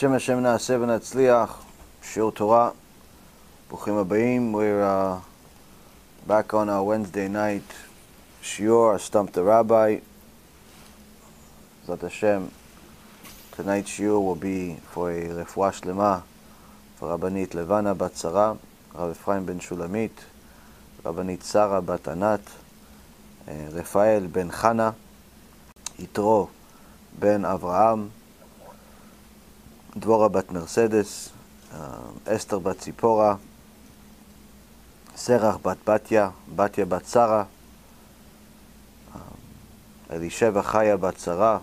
בשם השם נעשה ונצליח, שיעור תורה. ברוכים הבאים. We're uh, back on our Wednesday night שיעור, Stump the Rabbi. בעזרת השם, tonight שיעור will be for a רפואה שלמה לרבנית לבנה בת שרה, רב אפרים בן שולמית, רבנית שרה בת ענת, אה, רפאל בן חנה, יתרו בן אברהם. דבורה בת מרסדס, אסתר בת ציפורה, סרח בת בתיה, בתיה בת שרה, אלישבע חיה בת שרה,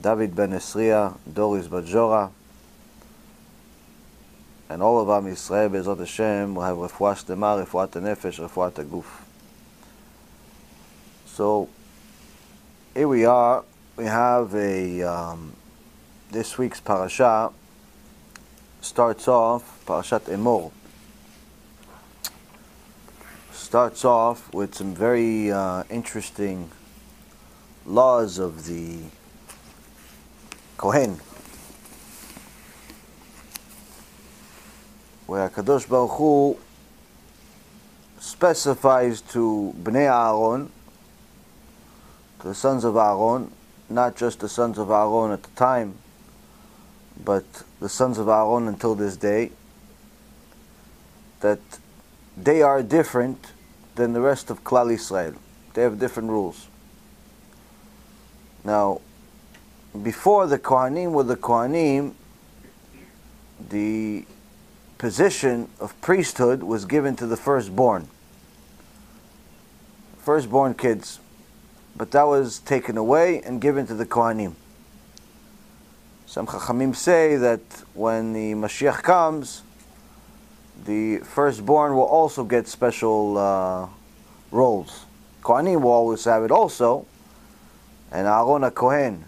דוד בן עשריה, דוריס בת ג'ורה, and all of Am Yisrael, בעזרת השם, will have רפואה שלמה, רפואת הנפש, רפואת הגוף. So, here we are, we have a um, this week's parasha starts off, Parashat Emor, starts off with some very uh, interesting laws of the Kohen, where Kadosh Baruch Hu specifies to Bnei Aaron, to the sons of Aaron, not just the sons of Aaron at the time, but the sons of Aaron until this day, that they are different than the rest of Klal Israel. They have different rules. Now, before the Kohanim were the Kohanim, the position of priesthood was given to the firstborn. Firstborn kids. But that was taken away and given to the Kohanim. Some Chachamim say that when the Mashiach comes, the firstborn will also get special uh, roles. Kohanim will always have it also, and Aaron Kohen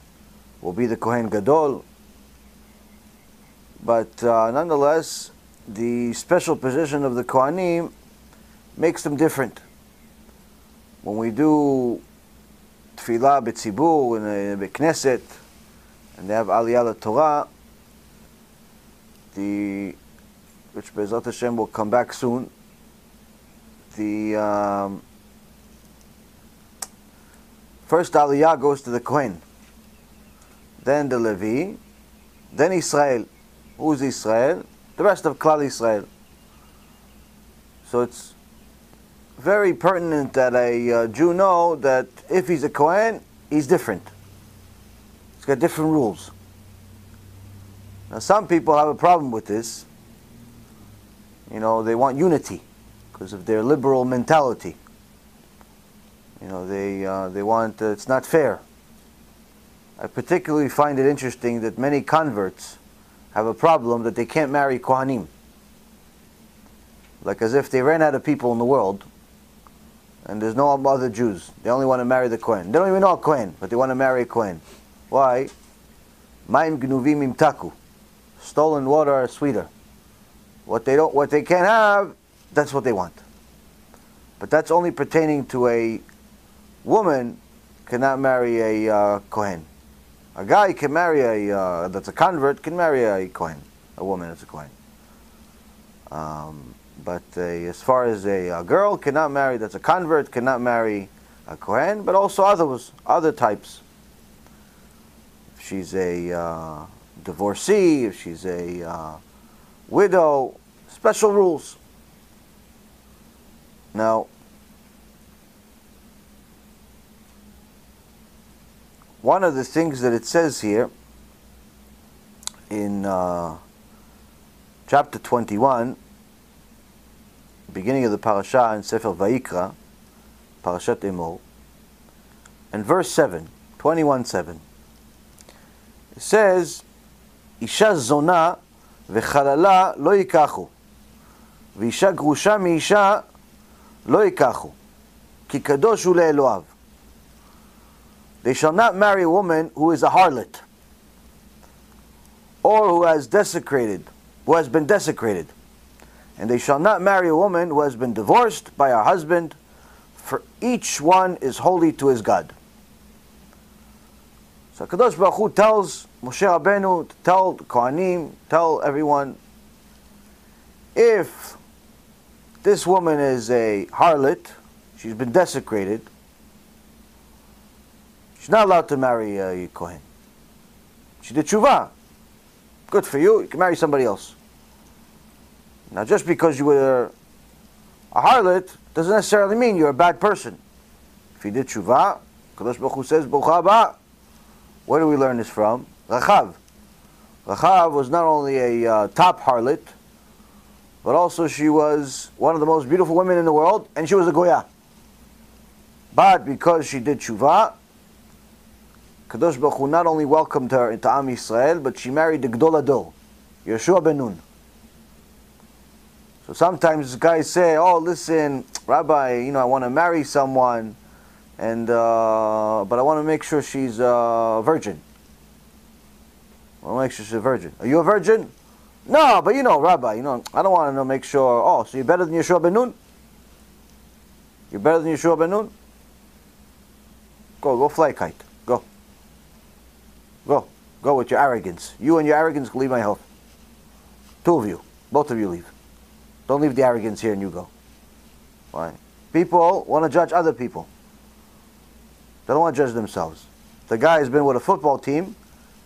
will be the Kohen Gadol. But uh, nonetheless, the special position of the Kohanim makes them different. When we do tefillah b'tzibur in the Knesset, and they have Aliyah Torah, the which Bezat Hashem will come back soon. The um, first Aliyah goes to the Kohen, then the Levi, then Israel. Who's Israel? The rest of Klal Israel. So it's very pertinent that a uh, Jew know that if he's a Kohen, he's different. It's got different rules. Now, some people have a problem with this. You know, they want unity because of their liberal mentality. You know, they, uh, they want, uh, it's not fair. I particularly find it interesting that many converts have a problem that they can't marry Kohanim. Like as if they ran out of people in the world and there's no other Jews. They only want to marry the Kohen. They don't even know a Kohen, but they want to marry a Kohen. Why? Maim gnuvim imtaku. Stolen water are sweeter. What they don't, what they can't have, that's what they want. But that's only pertaining to a woman cannot marry a uh, kohen. A guy can marry a uh, that's a convert can marry a kohen. A woman that's a kohen. Um, but uh, as far as a, a, girl cannot marry that's a convert cannot marry a kohen, but also others other types she's a uh, divorcee, if she's a uh, widow, special rules. Now, one of the things that it says here in uh, chapter 21, beginning of the parasha in Sefer Vayikra, Parashat Emor, and verse 7, 21 7. It says, אישה זונה וחללה לא ייקחו, ואישה גרושה מאישה לא ייקחו, כי קדוש הוא לאלוהיו. They shall not marry a woman who is a harlot, or who has desecrated, who has been desecrated. And they shall not marry a woman who has been divorced by her husband, for each one is holy to his God. So Kadosh Baruch Hu tells Moshe Rabbeinu to tell Kohanim, tell everyone, if this woman is a harlot, she's been desecrated, she's not allowed to marry a Kohen. She did tshuva. Good for you, you can marry somebody else. Now just because you were a harlot doesn't necessarily mean you're a bad person. If you did tshuva, Kadosh Baruch Hu says, Where do we learn this from? Rachav. Rachav was not only a uh, top harlot, but also she was one of the most beautiful women in the world, and she was a Goya. But because she did tshuva, Kadosh Baruch Hu not only welcomed her into Am Yisrael, but she married the Gdol Ador, Yeshua ben Nun. So sometimes guys say, "Oh, listen, Rabbi, you know, I want to marry someone, and uh, but I want to make sure she's a virgin. I want to make sure she's a virgin. Are you a virgin? No, but you know, Rabbi, you know, I don't want to make sure. Oh, so you're better than Yeshua ben Nun? You're better than Yeshua ben Nun? Go, go fly a kite. Go. Go. Go with your arrogance. You and your arrogance leave my house. Two of you. Both of you leave. Don't leave the arrogance here and you go. Why? People want to judge other people. They don't want to judge themselves. The guy has been with a football team,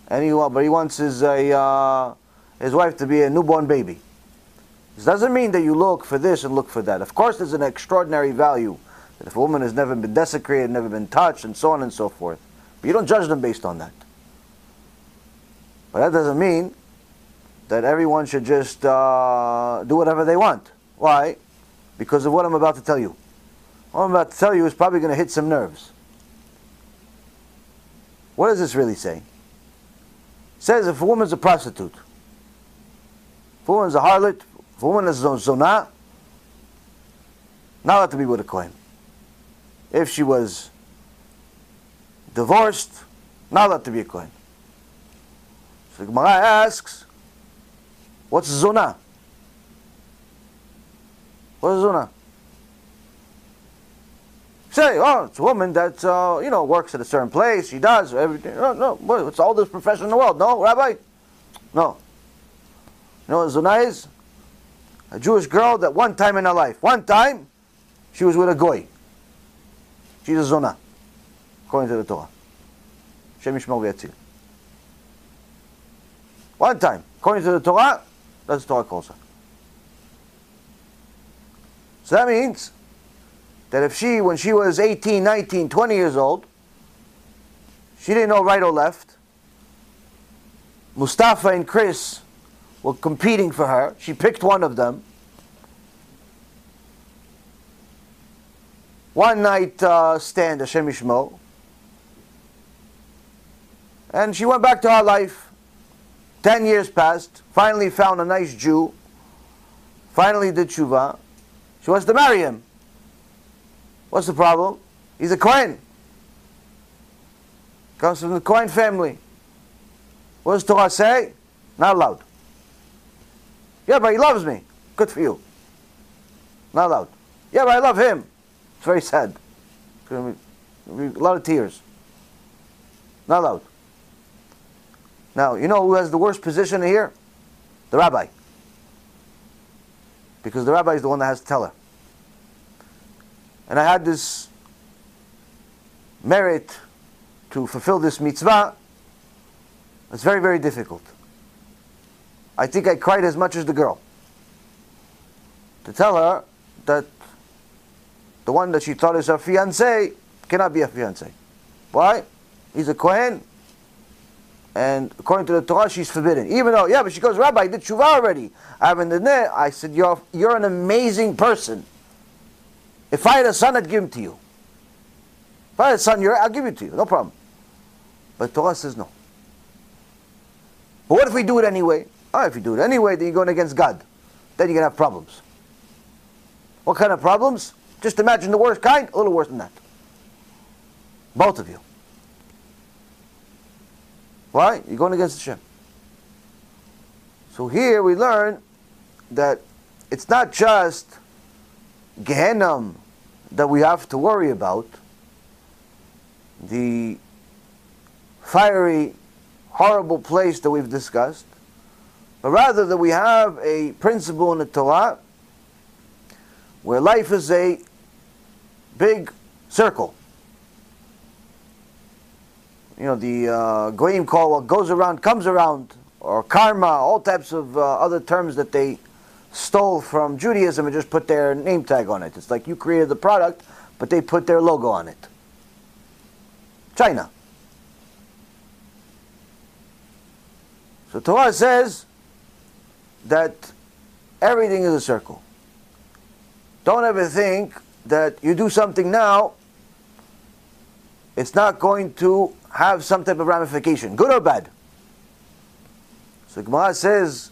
and he but he wants his uh, his wife to be a newborn baby. This doesn't mean that you look for this and look for that. Of course, there's an extraordinary value that if a woman has never been desecrated, never been touched, and so on and so forth. But you don't judge them based on that. But that doesn't mean that everyone should just uh, do whatever they want. Why? Because of what I'm about to tell you. What I'm about to tell you is probably going to hit some nerves. What does this really say? It says if a woman's a prostitute, if a woman's a harlot, if a woman is a zonah, not allowed to be with a Kohen. If she was divorced, not allowed to be a Kohen. So the Gemara asks, What's zona? What is zona? Say, oh, it's a woman that uh, you know works at a certain place. She does everything. No, no, it's all this profession in the world. No, Rabbi, no. You know what zona is? A Jewish girl that one time in her life, one time, she was with a goy. She's a zona, according to the Torah. Shem Yishmol One time, according to the Torah, that's the Torah calls her. So that means that if she, when she was 18, 19, 20 years old, she didn't know right or left, Mustafa and Chris were competing for her. She picked one of them. One night uh, stand, Hashem Yishmo. And she went back to her life. Ten years passed, finally found a nice Jew, finally did tshuva. She wants to marry him. What's the problem? He's a Kohen. Comes from the Kohen family. What does Torah say? Not allowed. Yeah, but he loves me. Good for you. Not allowed. Yeah, but I love him. It's very sad. a lot of tears. Not allowed. Now, you know who has the worst position here? The rabbi. Because the rabbi is the one that has to tell her. And I had this merit to fulfill this mitzvah. It's very, very difficult. I think I cried as much as the girl. To tell her that the one that she thought is her fiance cannot be a fiance. Why? He's a Kohen, and according to the Torah, she's forbidden. Even though, yeah, but she goes, Rabbi, I did tshuva already. I haven't done that. I said, you're, you're an amazing person. If I had a son, I'd give him to you. If I had a son, you're—I'll give it to you. No problem. But Torah says no. But what if we do it anyway? Oh, if you do it anyway, then you're going against God. Then you're going to have problems. What kind of problems? Just imagine the worst kind, a little worse than that. Both of you. Why? You're going against Hashem. So here we learn that it's not just Gehenna that we have to worry about, the fiery, horrible place that we've discussed, but rather that we have a principle in the Torah where life is a big circle. You know, the uh, Goyim call what goes around comes around, or karma, all types of uh, other terms that they stole from Judaism and just put their name tag on it. It's like you created the product, but they put their logo on it. China. So Torah says that everything is a circle. Don't ever think that you do something now, it's not going to have some type of ramification, good or bad. So Gemara says,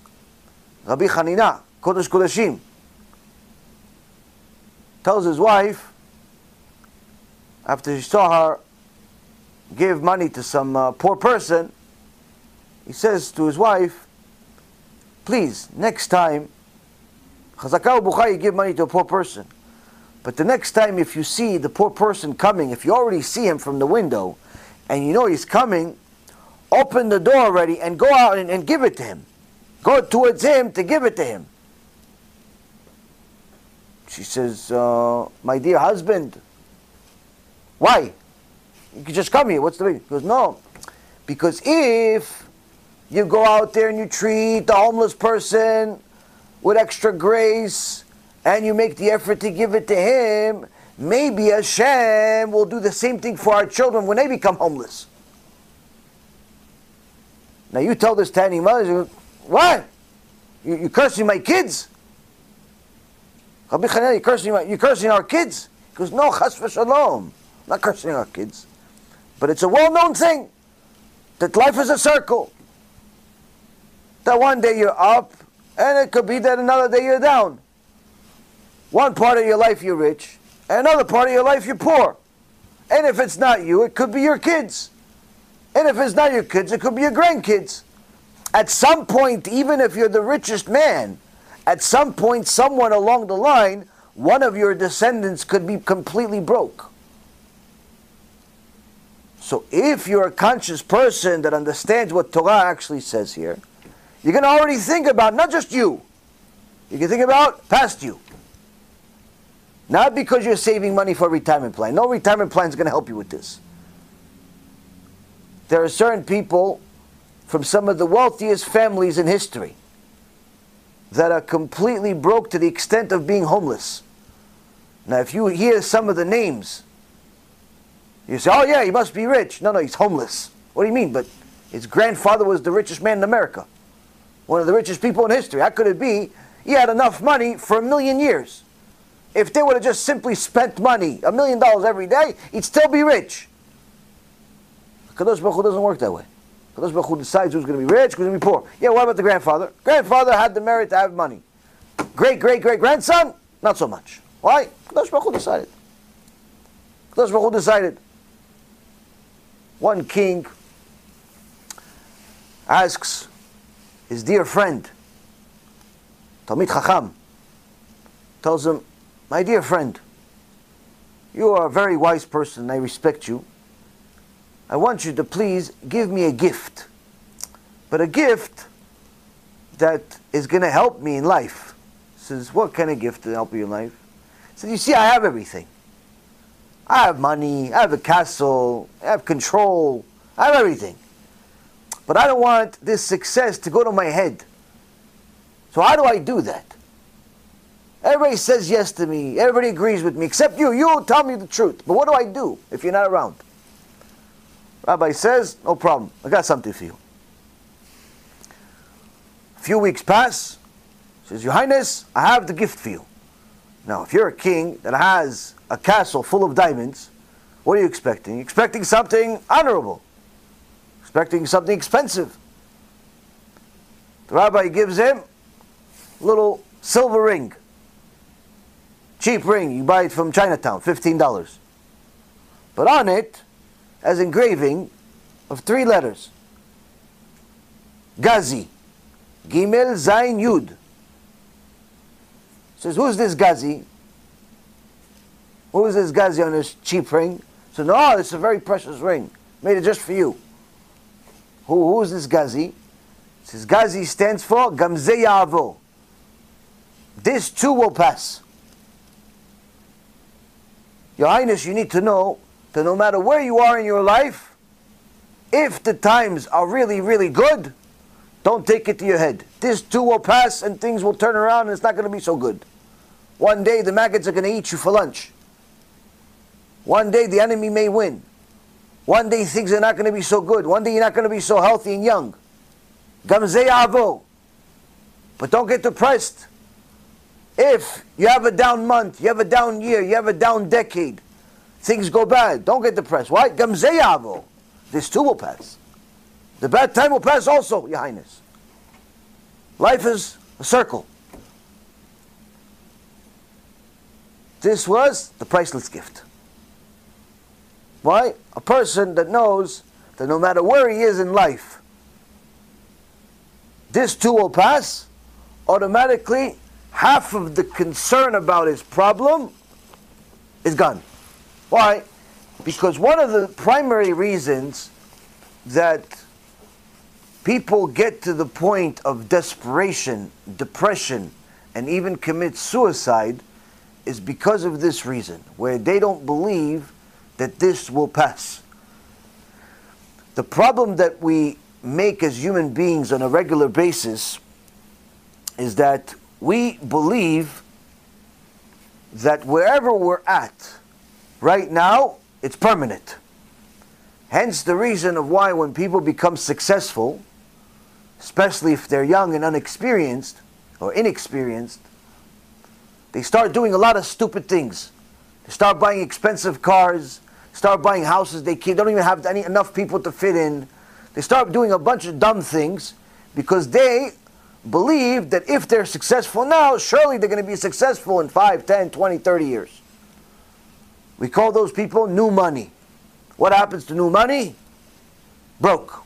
Rabbi Hanina, Kodesh Kodeshim, tells his wife, after he saw her give money to some uh, poor person, he says to his wife, please, next time, Chazakah Bukhari, give money to a poor person. But the next time, if you see the poor person coming, if you already see him from the window, and you know he's coming, open the door already and go out and, and give it to him. Go towards him to give it to him. She says, uh, My dear husband, why? You can just come here. What's the big? He goes, No. Because if you go out there and you treat the homeless person with extra grace and you make the effort to give it to him, maybe Hashem will do the same thing for our children when they become homeless. Now you tell this to any mother, what? You, you're cursing my kids? You're cursing, you're cursing our kids? He goes, no, chas v'shalom. not cursing our kids. But it's a well-known thing that life is a circle. That one day you're up, and it could be that another day you're down. One part of your life you're rich, and another part of your life you're poor. And if it's not you, it could be your kids. And if it's not your kids, it could be your grandkids. At some point, even if you're the richest man, at some point, someone along the line, one of your descendants could be completely broke. So if you're a conscious person that understands what Torah actually says here, you can already think about not just you, you can think about past you. Not because you're saving money for a retirement plan. No retirement plan is going to help you with this. There are certain people from some of the wealthiest families in history that are completely broke to the extent of being homeless. Now, if you hear some of the names, you say, oh, yeah, he must be rich. No, no, he's homeless. What do you mean? But his grandfather was the richest man in America, one of the richest people in history. How could it be? He had enough money for a million years. If they would have just simply spent money, a million dollars every day, he'd still be rich. Kadosh Baruch Hu doesn't work that way. Kadosh Baruch Hu decides who's going to be rich, who's going to be poor. Yeah, what about the grandfather? Grandfather had the merit to have money. Great, great, great grandson, not so much. Why? Kadosh Baruch Hu decided. Kadosh Baruch Hu decided. One king asks his dear friend, Talmid Chacham, tells him, my dear friend, you are a very wise person, I respect you. I want you to please give me a gift. But a gift that is going to help me in life. Says, what kind of gift to help you in life? Says, you see, I have everything. I have money, I have a castle, I have control, I have everything. But I don't want this success to go to my head. So how do I do that? Everybody says yes to me. Everybody agrees with me, except you. You tell me the truth. But what do I do if you're not around? Rabbi says, no problem. I got something for you. A few weeks pass. Says, Your Highness, I have the gift for you. Now, if you're a king that has a castle full of diamonds, what are you expecting? Expecting something honorable, expecting something expensive. The rabbi gives him a little silver ring. Cheap ring, you buy it from Chinatown, $15. But on it, as engraving of three letters. Gazi. Gimel Zain Yud. Says, who's this Gazi? Who is this Gazi on this cheap ring? So, no, it's a very precious ring. Made it just for you. Who, who's this Gazi? Says Gazi stands for Gamze Yavo. This too will pass. Your Highness, you need to know that no matter where you are in your life, if the times are really, really good, don't take it to your head. This too will pass and things will turn around and it's not going to be so good. One day the maggots are going to eat you for lunch. One day the enemy may win. One day things are not going to be so good. One day you're not going to be so healthy and young. Gamze avo. But don't get depressed. If you have a down month, you have a down year, you have a down decade, things go bad, don't get depressed. Why? Gamze avo. This too will pass. The bad time will pass also, Your Highness. Life is a circle. This was the priceless gift. Why? A person that knows that no matter where he is in life, this too will pass, automatically half of the concern about his problem is gone. Why? Because one of the primary reasons that people get to the point of desperation, depression, and even commit suicide is because of this reason, where they don't believe that this will pass. The problem that we make as human beings on a regular basis is that we believe that wherever we're at right now, it's permanent. Hence the reason of why when people become successful, especially if they're young and unexperienced or inexperienced, they start doing a lot of stupid things. They start buying expensive cars, start buying houses they don't even have any, enough people to fit in. They start doing a bunch of dumb things because they believe that if they're successful now, surely they're going to be successful in 5, 10, 20, 30 years. We call those people new money. What happens to new money? Broke.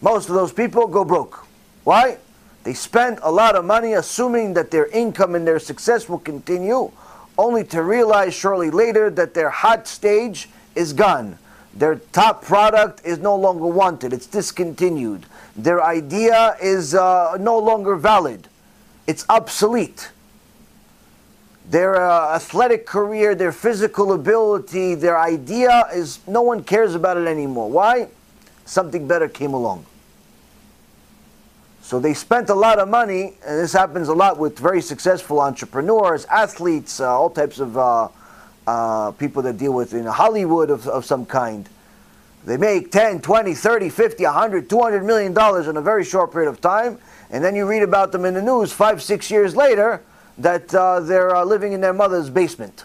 Most of those people go broke. Why? They spend a lot of money assuming that their income and their success will continue only to realize shortly later that their hot stage is gone. Their top product is no longer wanted, it's discontinued. Their idea is uh, no longer valid, it's obsolete. Their uh, athletic career, their physical ability, their idea is no one cares about it anymore. Why? Something better came along. So they spent a lot of money, and this happens a lot with very successful entrepreneurs, athletes, uh, all types of uh, uh, people that deal with in Hollywood of, of some kind. They make 10, 20, 30, 50, 100, 200 million dollars in a very short period of time, and then you read about them in the news five, six years later that uh, they're uh, living in their mother's basement.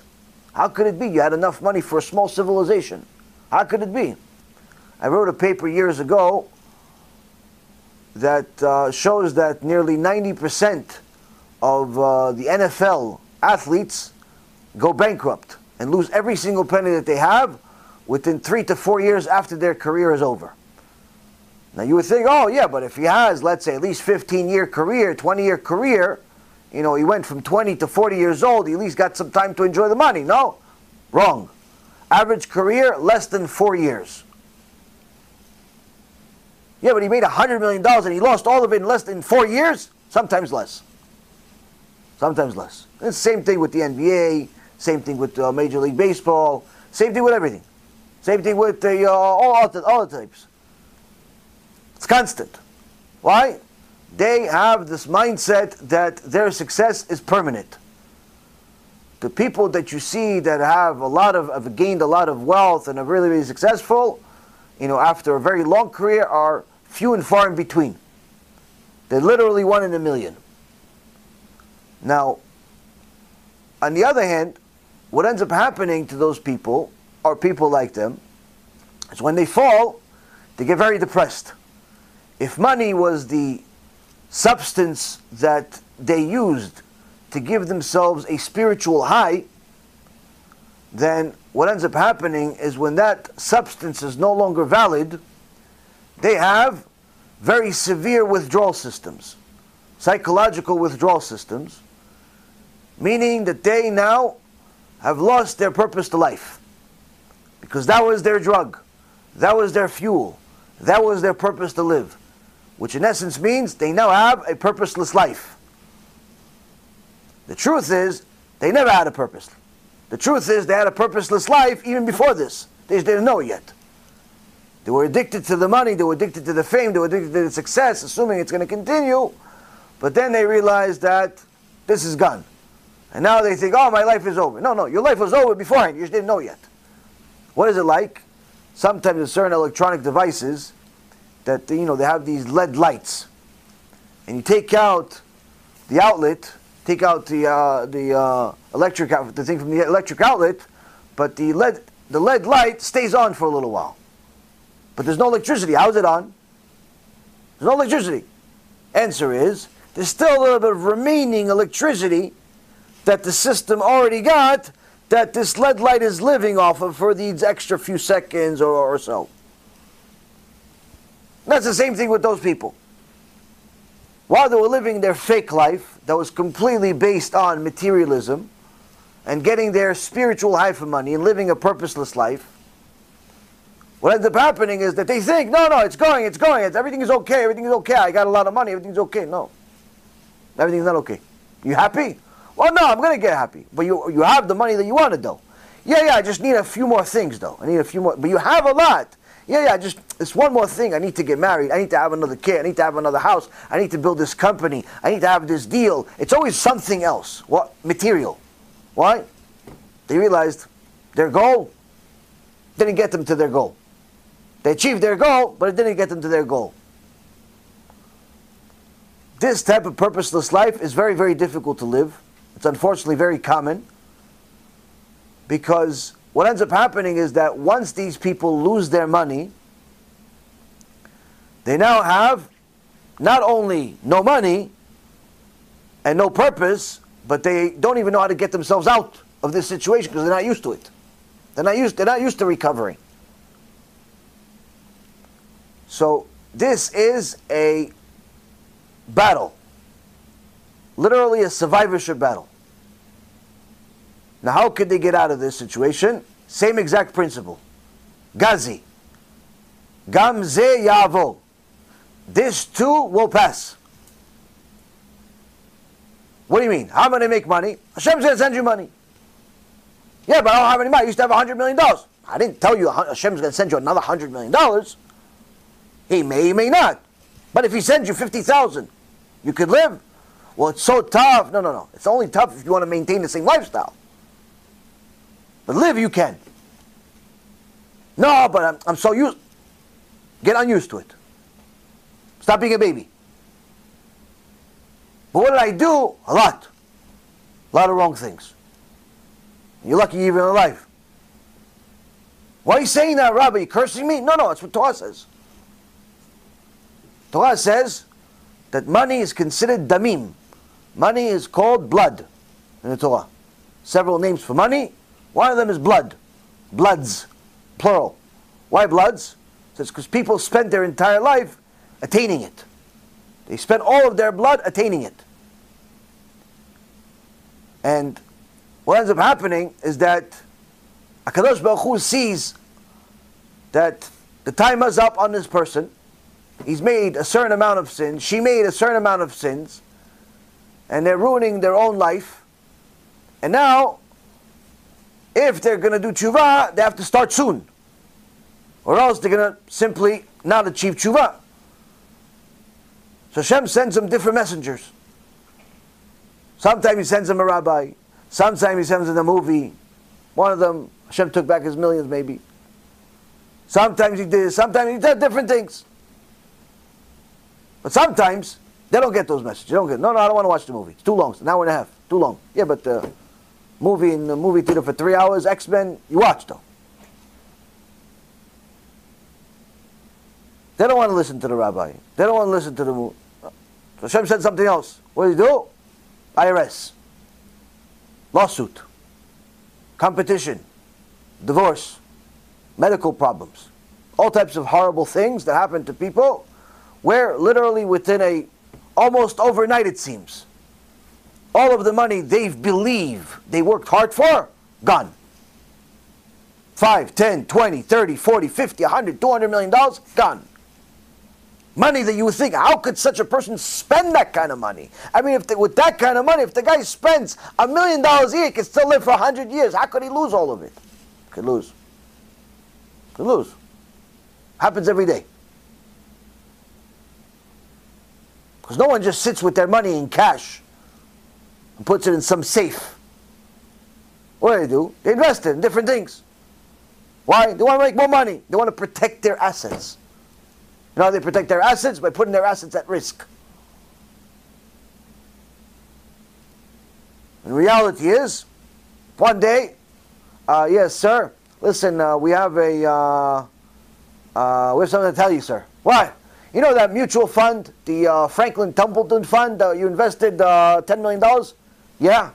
How could it be? You had enough money for a small civilization. How could it be? I wrote a paper years ago that uh, shows that nearly 90% of uh, the NFL athletes go bankrupt and lose every single penny that they have within three to four years after their career is over. Now you would think, oh yeah, but if he has, let's say, at least 15 year career, 20 year career, you know, he went from 20 to 40 years old, he at least got some time to enjoy the money. No, wrong. Average career, less than four years. Yeah, but he made $100 million and he lost all of it in less than four years? Sometimes less. Sometimes less. It's the same thing with the NBA, same thing with uh, Major League Baseball, same thing with everything. Same thing with the, uh, all, all, the, types. It's constant. Why? They have this mindset that their success is permanent. The people that you see that have a lot of have gained a lot of wealth and are really, really successful, you know, after a very long career are few and far in between. They're literally one in a million. Now, on the other hand, what ends up happening to those people, or people like them, is when they fall, they get very depressed. If money was the substance that they used to give themselves a spiritual high, then what ends up happening is when that substance is no longer valid, they have very severe withdrawal systems, psychological withdrawal systems, meaning that they now have lost their purpose to life. Because that was their drug, that was their fuel, That was their purpose to live, which in essence means they now have a purposeless life. The truth is, they never had a purpose. The truth is, they had a purposeless life even before this. They just didn't know it yet. They were addicted to the money, they were addicted to the fame, they were addicted to the success, assuming it's going to continue. But then they realized that this is gone. And now they think, oh, my life is over. No, no, your life was over beforehand. You just didn't know yet. What is it like? Sometimes in certain electronic devices that, you know, they have these LED lights. And you take out the outlet, take out the, uh, the uh, electric, the thing from the electric outlet, but the LED, the LED light stays on for a little while. But there's no electricity. How's it on? There's no electricity. Answer is, there's still a little bit of remaining electricity that the system already got that this LED light is living off of for these extra few seconds or, or so. That's the same thing with those people. While they were living their fake life that was completely based on materialism and getting their spiritual high for money and living a purposeless life, what ends up happening is that they think, no, no, it's going, it's going, it's, everything is okay, everything is okay, I got a lot of money, everything's okay. No. Everything's not okay. You happy? Well, no, I'm going to get happy. But you, you have the money that you wanted, though. Yeah, yeah, I just need a few more things, though. I need a few more. But you have a lot. Yeah, yeah, just it's one more thing. I need to get married. I need to have another kid. I need to have another house. I need to build this company. I need to have this deal. It's always something else. What? Material. Why? They realized their goal didn't get them to their goal. They achieved their goal, but it didn't get them to their goal. This type of purposeless life is very, very difficult to live. It's unfortunately very common because what ends up happening is that once these people lose their money, they now have not only no money and no purpose, but they don't even know how to get themselves out of this situation because they're not used to it. They're not used, they're not used to recovering. So this is a battle. Literally a survivorship battle. Now, how could they get out of this situation? Same exact principle. Gazi. Gamze yavo. This too will pass. What do you mean? How am I going to make money? Hashem's going to send you money. Yeah, but I don't have any money. I used to have $100 million. I didn't tell you Hashem's going to send you another $100 million. He may, he may not. But if he sends you 50,000, you could live. Well, it's so tough. No, no, no. It's only tough if you want to maintain the same lifestyle. But live you can. No, but I'm, I'm so used. Get unused to it. Stop being a baby. But what did I do? A lot. A lot of wrong things. You're lucky you're even alive. Why are you saying that, Rabbi? Are you cursing me? No, no, that's what Torah says. Torah says that money is considered damim. Money is called blood in the Torah. Several names for money. One of them is blood. Bloods, plural. Why bloods? It's because people spent their entire life attaining it. They spent all of their blood attaining it. And what ends up happening is that Akadosh Baruch Hu sees that the time is up on this person, he's made a certain amount of sins, she made a certain amount of sins, and they're ruining their own life. And now, if they're going to do tshuva, they have to start soon. Or else they're going to simply not achieve tshuva. So Hashem sends them different messengers. Sometimes he sends them a rabbi. Sometimes he sends them a movie. One of them, Hashem took back his millions maybe. Sometimes he did, sometimes he did different things. But sometimes they don't get those messages. They don't get. No, no, I don't want to watch the movie. It's too long. It's an hour and a half. Too long. Yeah, but the uh, movie in the movie theater for three hours, X Men, you watch though. They don't want to listen to the rabbi. They don't want to listen to the. So Hashem said something else. What do you do? IRS. Lawsuit. Competition. Divorce. Medical problems. All types of horrible things that happen to people where literally within a almost overnight it seems all of the money they believe they worked hard for gone 5 10 20 30 40 50 100 200 million dollars gone Money that you would think, how could such a person spend that kind of money? I mean, if they, with that kind of money, if the guy spends a million dollars a year, he could still live for a hundred years. How could he lose all of it? Could lose. Could lose. Happens every day. Because no one just sits with their money in cash and puts it in some safe. What do they do? They invest it in different things. Why? They want to make more money. They want to protect their assets. How they protect their assets? By putting their assets at risk. And reality is, one day, uh, yes, sir, listen, uh, we have a, uh, uh, we have something to tell you, sir. What? You know that mutual fund, the uh, Franklin Templeton Fund, you invested uh, $10 million? Yeah.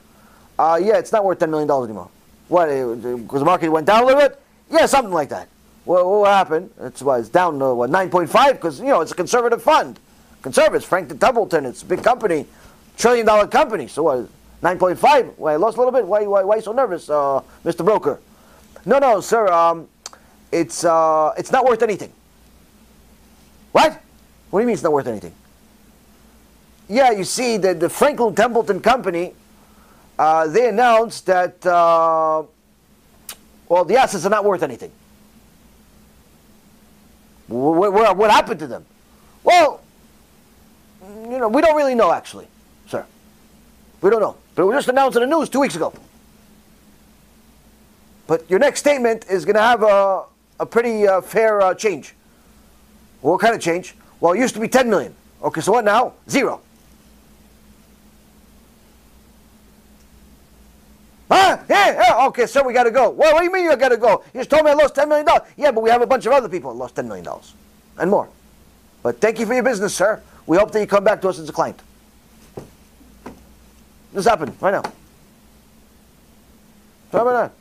Uh, yeah, it's not worth $10 million anymore. What? Because the market went down a little bit? Yeah, something like that. What, what happened? That's why it's down to what, 9.5 because, you know, it's a conservative fund. Conservatives, Franklin Templeton, it's a big company, trillion dollar company. So what, 9.5? Why, I lost a little bit? Why, why, why so nervous, uh, Mr. Broker? No, no, sir, um, it's, uh, it's not worth anything. What? What do you mean it's not worth anything? Yeah, you see, the, the Franklin Templeton Company, uh, they announced that, uh, well, the assets are not worth anything. What, what, what happened to them? Well, you know, we don't really know, actually, sir. We don't know. But it was just announced in the news two weeks ago. But your next statement is going to have a, a pretty uh, fair uh, change. What kind of change? Well, it used to be 10 million. Okay, so what now? Zero. Huh? Yeah, yeah, okay, sir, we got to go. Well, what do you mean you got to go? You just told me I lost $10 million. Yeah, but we have a bunch of other people that lost $10 million and more. But thank you for your business, sir. We hope that you come back to us as a client. This happened right now. How about that?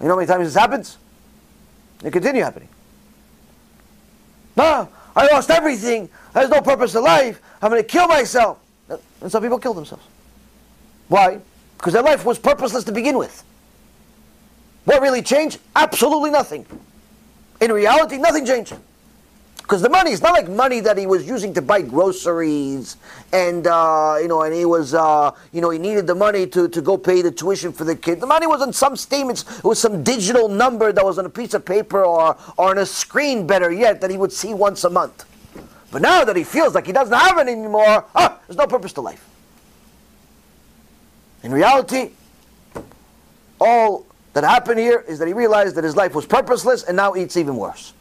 You know how many times this happens? It continue happening. No, I lost everything. There's no purpose to life. I'm going to kill myself. And some people kill themselves. Why? Because their life was purposeless to begin with. What really changed? Absolutely nothing. In reality, nothing changed. Because the money is not like money that he was using to buy groceries, and uh, you know, and he was, uh, you know, he needed the money to, to go pay the tuition for the kid. The money was on some statements. It was some digital number that was on a piece of paper or or on a screen. Better yet, that he would see once a month. But now that he feels like he doesn't have it anymore, ah, there's no purpose to life. In reality, all that happened here is that he realized that his life was purposeless, and now it's even worse.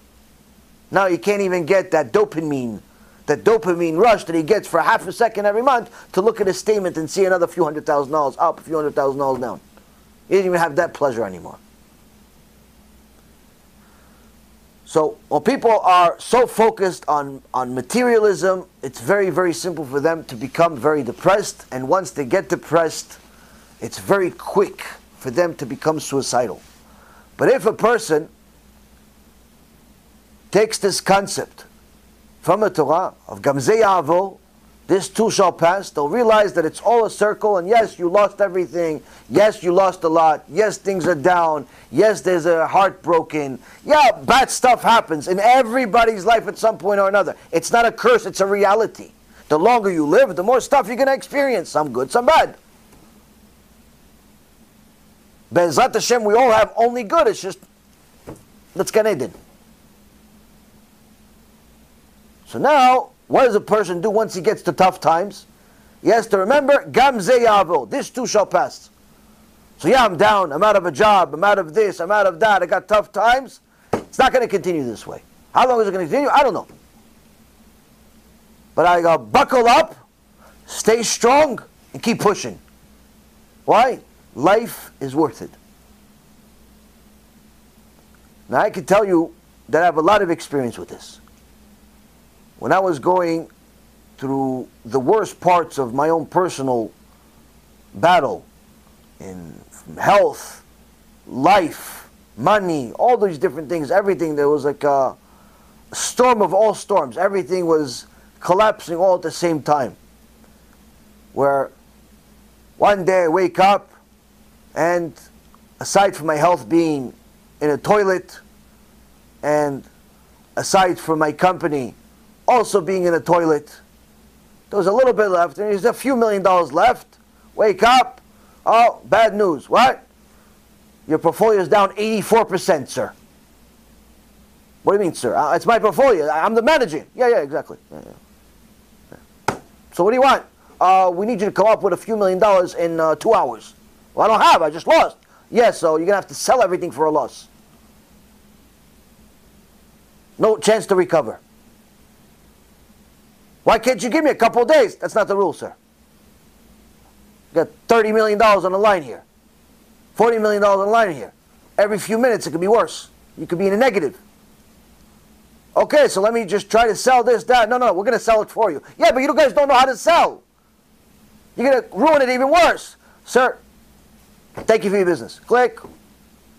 Now he can't even get that dopamine, that dopamine rush that he gets for half a second every month to look at his statement and see another few hundred thousand dollars up, a few hundred thousand dollars down. He doesn't even have that pleasure anymore. So when people are so focused on, on materialism, it's very, very simple for them to become very depressed. And once they get depressed, it's very quick for them to become suicidal. But if a person takes this concept from the Torah of Gamzei Avo, this too shall pass, they'll realize that it's all a circle, and yes, you lost everything. Yes, you lost a lot. Yes, things are down. Yes, there's a heartbroken. Yeah, bad stuff happens in everybody's life at some point or another. It's not a curse, it's a reality. The longer you live, the more stuff you're going to experience, some good, some bad. Be'ezrat Hashem, we all have only good, it's just, let's get it. So now, what does a person do once he gets to tough times? He has to remember, Gam yavo, this too shall pass. So yeah, I'm down, I'm out of a job, I'm out of this, I'm out of that, I got tough times. It's not going to continue this way. How long is it going to continue? I don't know. But I go, buckle up, stay strong, and keep pushing. Why? Life is worth it. Now I can tell you that I have a lot of experience with this when I was going through the worst parts of my own personal battle in health, life, money, all these different things, everything, there was like a storm of all storms. Everything was collapsing all at the same time. Where one day I wake up and aside from my health being in a toilet and aside from my company also being in a toilet. There was a little bit left, and there's a few million dollars left. Wake up. Oh, bad news. What? Your portfolio is down 84%, sir. What do you mean, sir? Uh, it's my portfolio. I'm the manager. Yeah, yeah, exactly. Yeah, yeah. So what do you want? Uh, we need you to come up with a few million dollars in uh, two hours. Well, I don't have. I just lost. Yes, yeah, so you're to have to sell everything for a loss. No chance to recover. Why can't you give me a couple days? That's not the rule, sir. You got $30 million on the line here. $40 million on the line here. Every few minutes it could be worse. You could be in a negative. Okay, so let me just try to sell this, that. No, no, we're going to sell it for you. Yeah, but you guys don't know how to sell. You're going to ruin it even worse. Sir, thank you for your business. Click.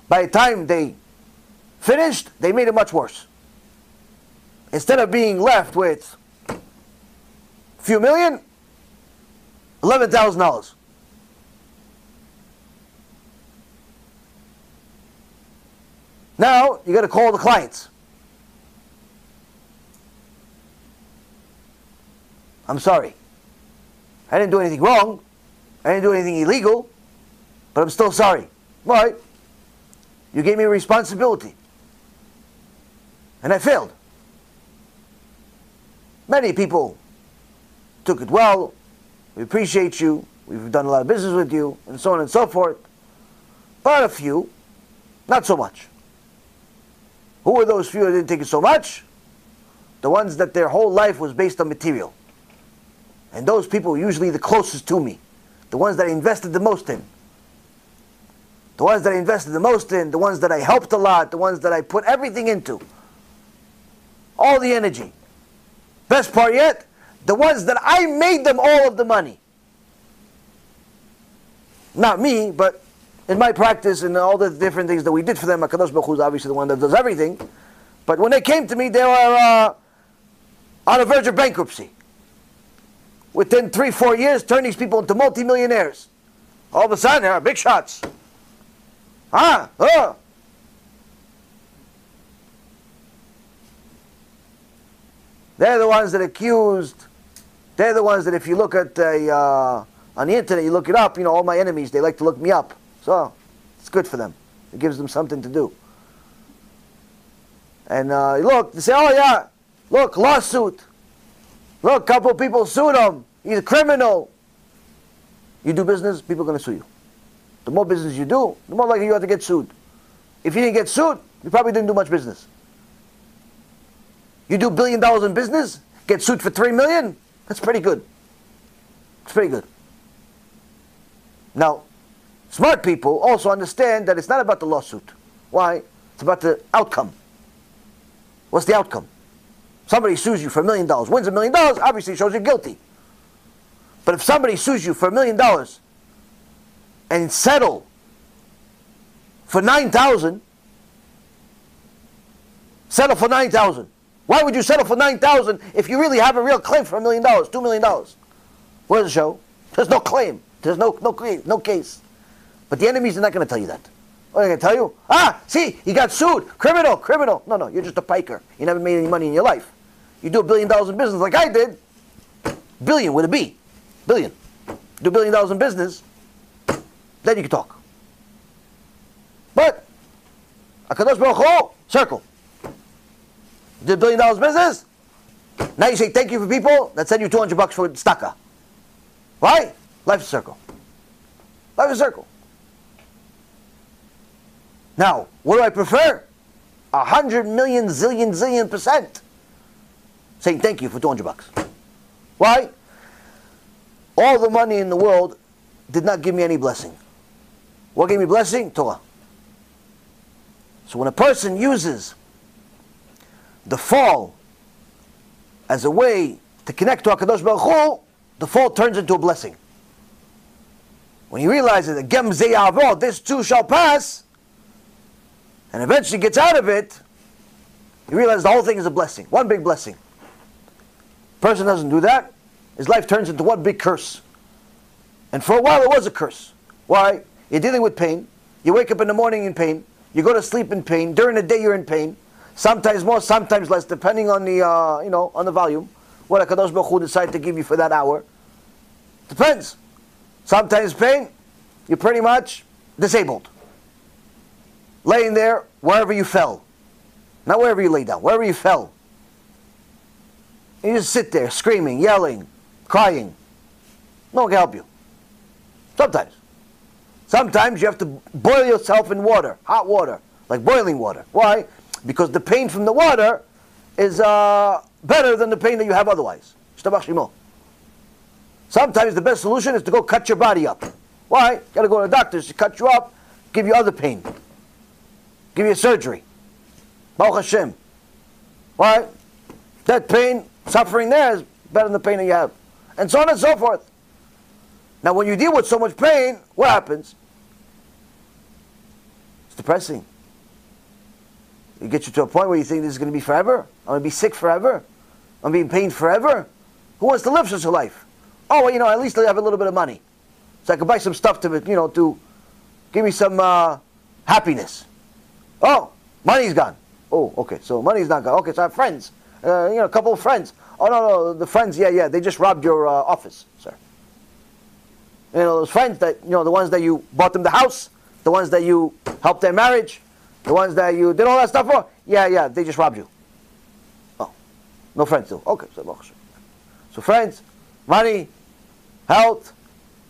By the time they finished, they made it much worse. Instead of being left with a few million, $11,000. Now, you got to call the clients. I'm sorry. I didn't do anything wrong. I didn't do anything illegal. But I'm still sorry. Why? You gave me responsibility. And I failed. Many people took it well. We appreciate you. We've done a lot of business with you, and so on and so forth. But a few, not so much. Who were those few that didn't take it so much? The ones that their whole life was based on material. And those people were usually the closest to me, the ones that I invested the most in. The ones that I invested the most in, the ones that I helped a lot, the ones that I put everything into. All the energy. Best part yet, the ones that I made them all of the money. Not me, but in my practice and all the different things that we did for them, HaKadosh Baruch Hu is obviously the one that does everything. But when they came to me, they were uh, on the verge of bankruptcy within three, four years, turn these people into multimillionaires. All of a sudden, they're big shots. They're the ones that accused. They're the ones that if you look at the, uh, on the internet, you look it up, you know, all my enemies, they like to look me up. So, it's good for them. It gives them something to do. And uh, look, they say, oh yeah, look, lawsuit. Look, couple people sued him. He's a criminal. You do business, people are going to sue you. The more business you do, the more likely you are to get sued. If you didn't get sued, you probably didn't do much business. You do billion dollars in business, get sued for three million, that's pretty good. It's pretty good. Now, smart people also understand that it's not about the lawsuit. Why? It's about the outcome. What's the outcome? Somebody sues you for a million dollars, wins a million dollars, obviously shows you're guilty. But if somebody sues you for a million dollars and settle for 9,000, settle for 9,000. Why would you settle for 9,000 if you really have a real claim for a million dollars, two million dollars? Where's the show? There's no claim. There's no, no, no case. But the enemies are not going to tell you that. What are they going to tell you? Ah, see, he got sued. Criminal, criminal. No, no, you're just a piker. You never made any money in your life. You do a billion dollars in business like I did. Billion with a B. Billion. Do a billion dollars in business. Then you can talk. But, HaKadosh Baruch Hu, circle. Did a billion dollars business. Now you say thank you for people that send you 200 bucks for tzedakah. Right? Life's a circle. Life is a circle. Now, what do I prefer? A hundred million zillion zillion percent saying thank you for 200 bucks. Why? All the money in the world did not give me any blessing. What gave me blessing? Torah. So when a person uses the fall as a way to connect to HaKadosh Baruch Hu, the fall turns into a blessing. When he realizes that Gam Zeh Ya'avor, this too shall pass, and eventually gets out of it, he realizes the whole thing is a blessing. One big blessing. Person doesn't do that, his life turns into one big curse. And for a while it was a curse. Why? You're dealing with pain. You wake up in the morning in pain. You go to sleep in pain. During the day you're in pain. Sometimes more, sometimes less, depending on the, uh, you know, on the volume. What HaKadosh Baruch Hu decide to give you for that hour. Depends. Sometimes pain, you're pretty much disabled. Laying there wherever you fell. Not wherever you lay down, wherever you fell. And you just sit there screaming, yelling, crying. No one can help you. Sometimes. Sometimes you have to boil yourself in water, hot water, like boiling water. Why? Because the pain from the water is uh, better than the pain that you have otherwise. Sometimes the best solution is to go cut your body up. Why? You got to go to the doctors to cut you up, give you other pain, give you surgery. Baruch Hashem. Why? That pain, suffering there is better than the pain that you have. And so on and so forth. Now, when you deal with so much pain, what happens? Depressing. It gets you to a point where you think this is going to be forever. I'm going to be sick forever. I'm being pain forever. Who wants to live such a life? Oh, well, you know, at least I have a little bit of money, so I can buy some stuff to, you know, to give me some uh, happiness. Oh, money's gone. Oh, okay. So money's not gone. Okay, so I have friends. Uh, you know, a couple of friends. Oh no, no, the friends. Yeah, yeah. They just robbed your uh, office, sir. You know, those friends that you know, the ones that you bought them the house, the ones that you helped their marriage, the ones that you did all that stuff for. Yeah, yeah. They just robbed you. Oh, no friends too. Okay, so so friends, money, health.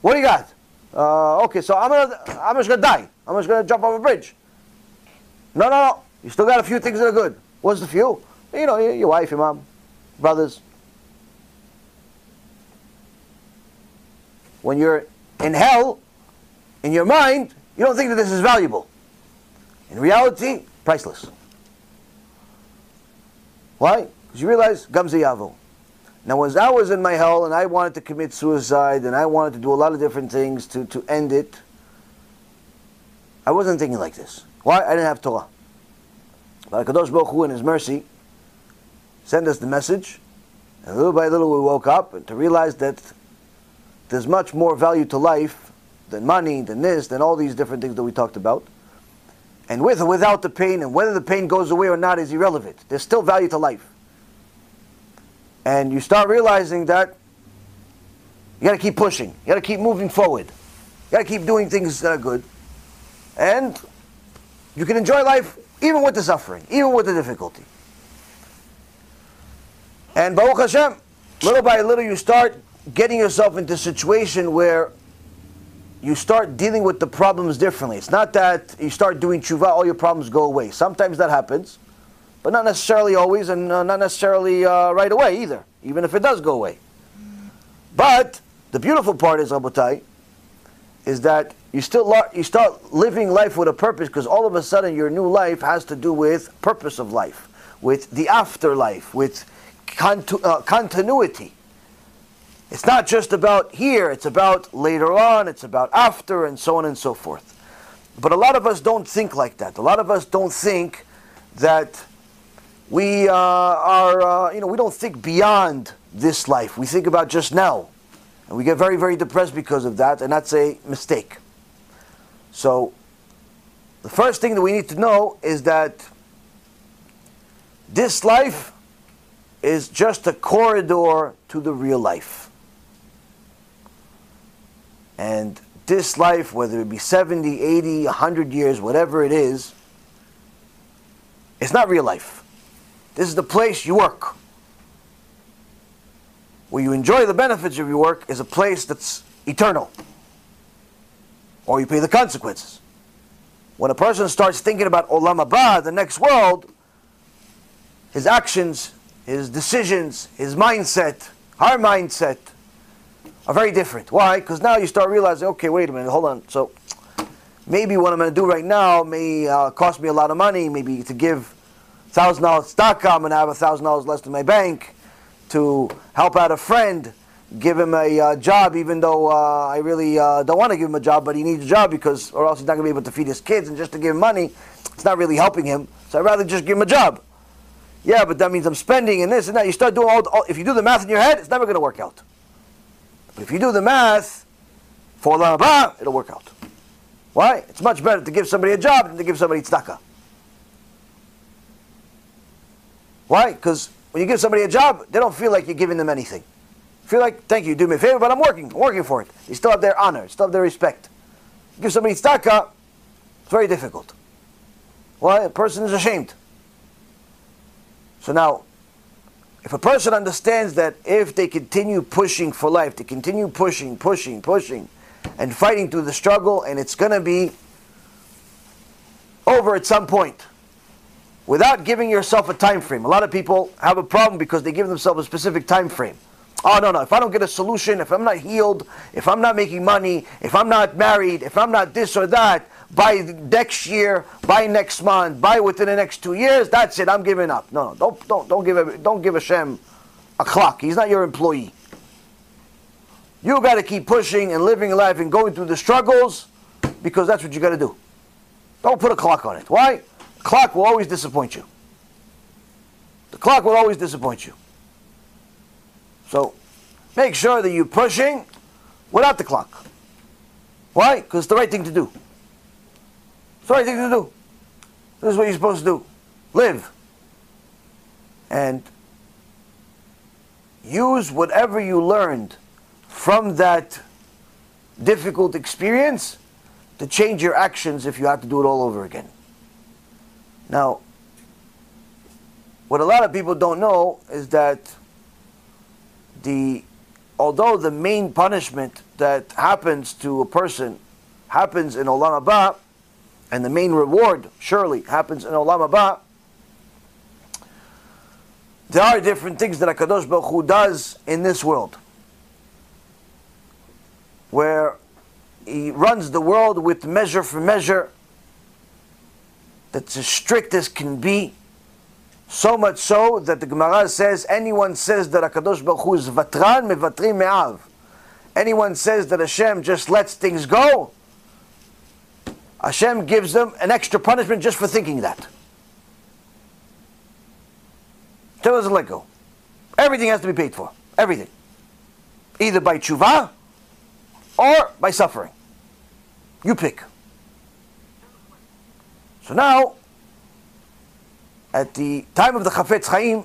What do you got? Uh, okay, so I'm gonna, I'm just gonna die. I'm just gonna jump off a bridge. No, no, no. You still got a few things that are good. What's the few? You know, your wife, your mom, brothers. When you're in hell, in your mind, you don't think that this is valuable. In reality, priceless. Why? Because you realize, Gam Zeh Ya'avor. Now, as I was in my hell and I wanted to commit suicide and I wanted to do a lot of different things to, to end it, I wasn't thinking like this. Why? I didn't have Torah. But Kadosh Baruch Hu, in His mercy, sent us the message, and little by little we woke up to realize that there's much more value to life than money, than this, than all these different things that we talked about. And with or without the pain, and whether the pain goes away or not is irrelevant. There's still value to life. And you start realizing that you got to keep pushing. You got to keep moving forward. You got to keep doing things that are good. And you can enjoy life even with the suffering, even with the difficulty. And Baruch Hashem, little by little, you start getting yourself into a situation where you start dealing with the problems differently. It's not that you start doing tshuva, all your problems go away. Sometimes that happens, but not necessarily always, and uh, not necessarily uh, right away either, even if it does go away. But the beautiful part is, Rabotai, is that you still you start living life with a purpose because all of a sudden your new life has to do with purpose of life, with the afterlife, with uh, continuity. It's not just about here, it's about later on, it's about after, and so on and so forth. But a lot of us don't think like that. A lot of us don't think that we uh, are, uh, you know, we don't think beyond this life. We think about just now. And we get very, very depressed because of that, and that's a mistake. So, the first thing that we need to know is that this life is just a corridor to the real life. And this life, whether it be 70, 80, 100 years, whatever it is, it's not real life. This is the place you work. Where you enjoy the benefits of your work is a place that's eternal or you pay the consequences. When a person starts thinking about Olam Haba, the next world, his actions, his decisions, his mindset, our mindset, are very different. Why? Because now you start realizing, okay, wait a minute, hold on. So maybe what I'm going to do right now may uh, cost me a lot of money. Maybe to give thousand dollars stock, I'm going to have a thousand dollars less in my bank. To help out a friend, give him a uh, job, even though uh, I really uh, don't want to give him a job, but he needs a job because, or else he's not going to be able to feed his kids, and just to give him money, it's not really helping him. So I'd rather just give him a job. Yeah, but that means I'm spending and this and that. You start doing all, all if you do the math in your head, it's never going to work out. But if you do the math for the it'll work out. Why? It's much better to give somebody a job than to give somebody tzedakah. Why? Because when you give somebody a job, they don't feel like you're giving them anything. Feel like, thank you, do me a favor, but I'm working, working for it. They still have their honor, still have their respect. You give somebody tzedakah, it's very difficult. Why? A person is ashamed. So now, if a person understands that if they continue pushing for life, they continue pushing, pushing, pushing, and fighting through the struggle, and it's going to be over at some point without giving yourself a time frame. A lot of people have a problem because they give themselves a specific time frame. Oh no no! If I don't get a solution, if I'm not healed, if I'm not making money, if I'm not married, if I'm not this or that, by next year, by next month, by within the next two years, that's it. I'm giving up. No no! Don't don't don't give a, don't give Hashem a clock. He's not your employee. You got to keep pushing and living life and going through the struggles because that's what you got to do. Don't put a clock on it. Why? The clock will always disappoint you. The clock will always disappoint you. So make sure that you're pushing without the clock. Why? Because it's the right thing to do. It's the right thing to do. This is what you're supposed to do. Live. And use whatever you learned from that difficult experience to change your actions if you have to do it all over again. Now, what a lot of people don't know is that the although the main punishment that happens to a person happens in Olam Haba, and the main reward surely happens in Olam Haba, there are different things that Hakadosh Baruch Hu does in this world, where He runs the world with measure for measure, that's as strict as can be. So much so that the Gemara says, anyone says that HaKadosh Baruch Hu is vatran, mevatrim me'av. Anyone says that Hashem just lets things go, Hashem gives them an extra punishment just for thinking that. Hashem doesn't let go. Everything has to be paid for. Everything. Either by tshuva or by suffering. You pick. So now, at the time of the Chafetz Chaim,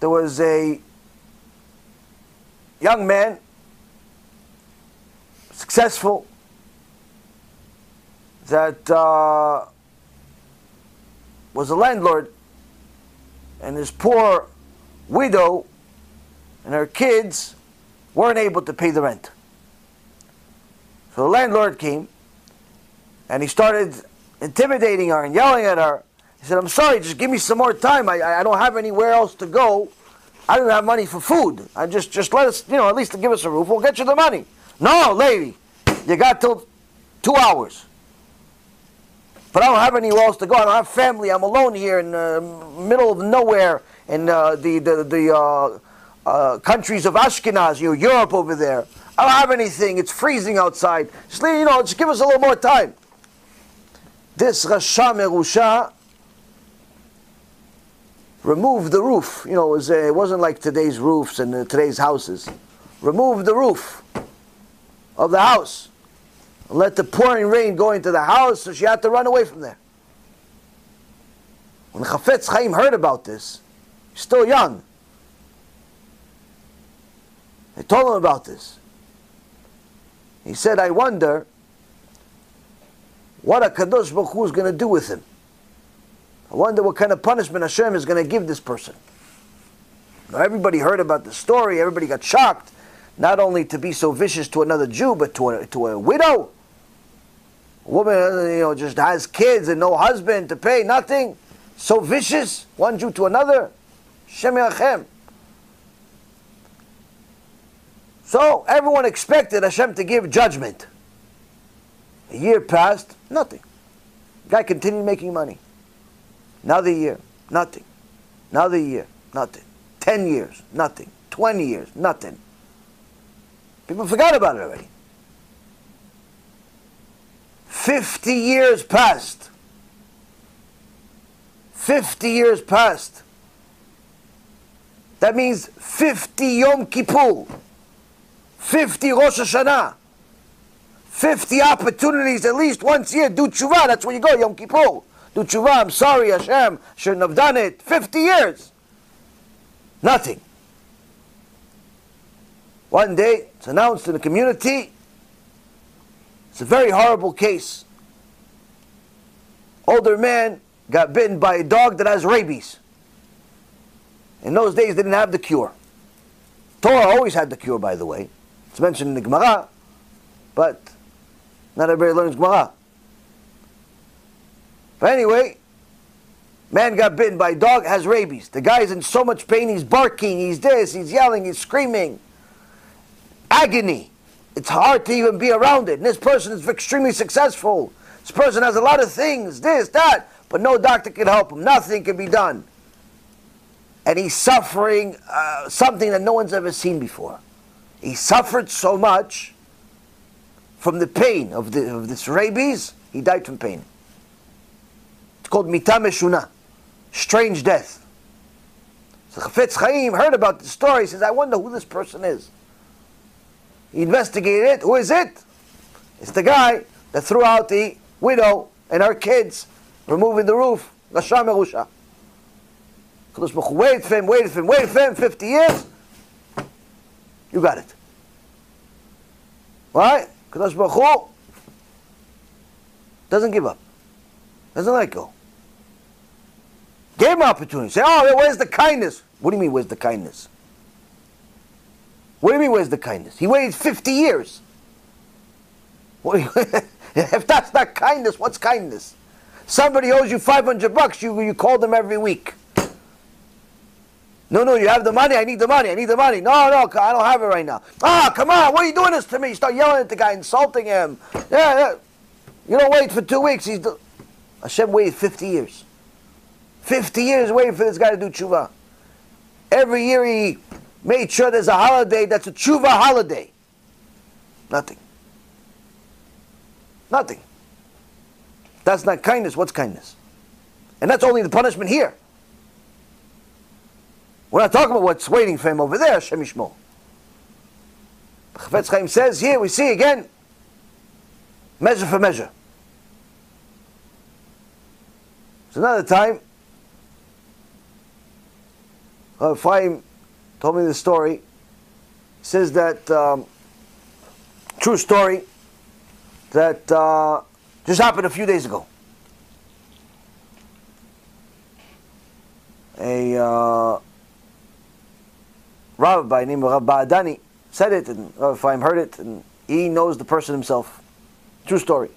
there was a young man, successful, that uh, was a landlord, and his poor widow and her kids weren't able to pay the rent. So the landlord came, and he started intimidating her and yelling at her. He said, I'm sorry, just give me some more time. I, I don't have anywhere else to go. I don't have money for food. I just, just let us, you know, at least to give us a roof. We'll get you the money. No, lady, you got till two hours. But I don't have anywhere else to go. I don't have family. I'm alone here in the middle of nowhere in uh, the, the, the uh, uh, countries of Ashkenaz, you know, Europe over there. I don't have anything. It's freezing outside. Just, you know, just give us a little more time. This Rasha Merusha removed the roof. You know, it, was, uh, it wasn't like today's roofs and uh, today's houses. Removed the roof of the house. Let the pouring rain go into the house, so she had to run away from there. When Chafetz Chaim heard about this, he's still young, they told him about this. He said, I wonder what a Kadosh Baruch Hu is going to do with him. I wonder what kind of punishment Hashem is going to give this person. Now, everybody heard about the story, everybody got shocked, not only to be so vicious to another Jew, but to a, to a widow. Woman, uh, you know, just has kids and no husband to pay, nothing. So vicious, one Jew to another. Shem. So everyone expected Hashem to give judgment. A year passed, nothing. Guy continued making money. Another year, nothing. Another year, nothing. Ten years, nothing. Twenty years, nothing. People forgot about it already. Fifty years passed. Fifty years passed. That means 50 Yom Kippur. 50 Rosh Hashanah, 50 opportunities at least once a year, do tshuva, that's where you go, Yom Kippur. Do tshuva, I'm sorry, Hashem, shouldn't have done it. 50 years. Nothing. One day, it's announced in the community, it's a very horrible case. Older man got bitten by a dog that has rabies. In those days, they didn't have the cure. Torah always had the cure, by the way. It's mentioned in the Gemara, but not everybody learns Gemara. But anyway, man got bitten by a dog, has rabies. The guy's in so much pain, he's barking, he's this, he's yelling, he's screaming. Agony. It's hard to even be around it. And this person is extremely successful. This person has a lot of things, this, that, but no doctor can help him. Nothing can be done. And he's suffering uh, something that no one's ever seen before. He suffered so much from the pain of, the, of this rabies, he died from pain. It's called Mita Meshuna, strange death. So Chafetz Chaim heard about the story. He says, I wonder who this person is. He investigated it. Who is it? It's the guy that threw out the widow and her kids, removing the roof. Rasha Merusha. Kadosh Baruch waited for him, waited for him, waited for him, 50 years. You got it. Right? Kadosh Baruch doesn't give up. Doesn't let go. Gave him opportunity. Say, oh, where's the kindness? What do you mean, where's the kindness? What do you mean, where's the kindness? He waited 50 years. if that's not kindness, what's kindness? Somebody owes you 500 bucks, you, you call them every week. No, no, you have the money. I need the money. I need the money. No, no, I don't have it right now. Ah, come on. Why are you doing this to me? You start yelling at the guy, insulting him. Yeah, yeah. You don't wait for two weeks. He's do- Hashem waited 50 years. 50 years waiting for this guy to do tshuva. Every year he made sure there's a holiday that's a tshuva holiday. Nothing. Nothing. That's not kindness. What's kindness? And that's only the punishment here. We're not talking about what's waiting for him over there, Hashem Yishmo. Chafetz Chaim says here, we see again, measure for measure. It's another time, Rav Chaim told me the story. He says that, um, true story, that uh, just happened a few days ago. A uh, Rav by the name of Rabbi Adani said it, and Rav Chaim heard it, and he knows the person himself. True story.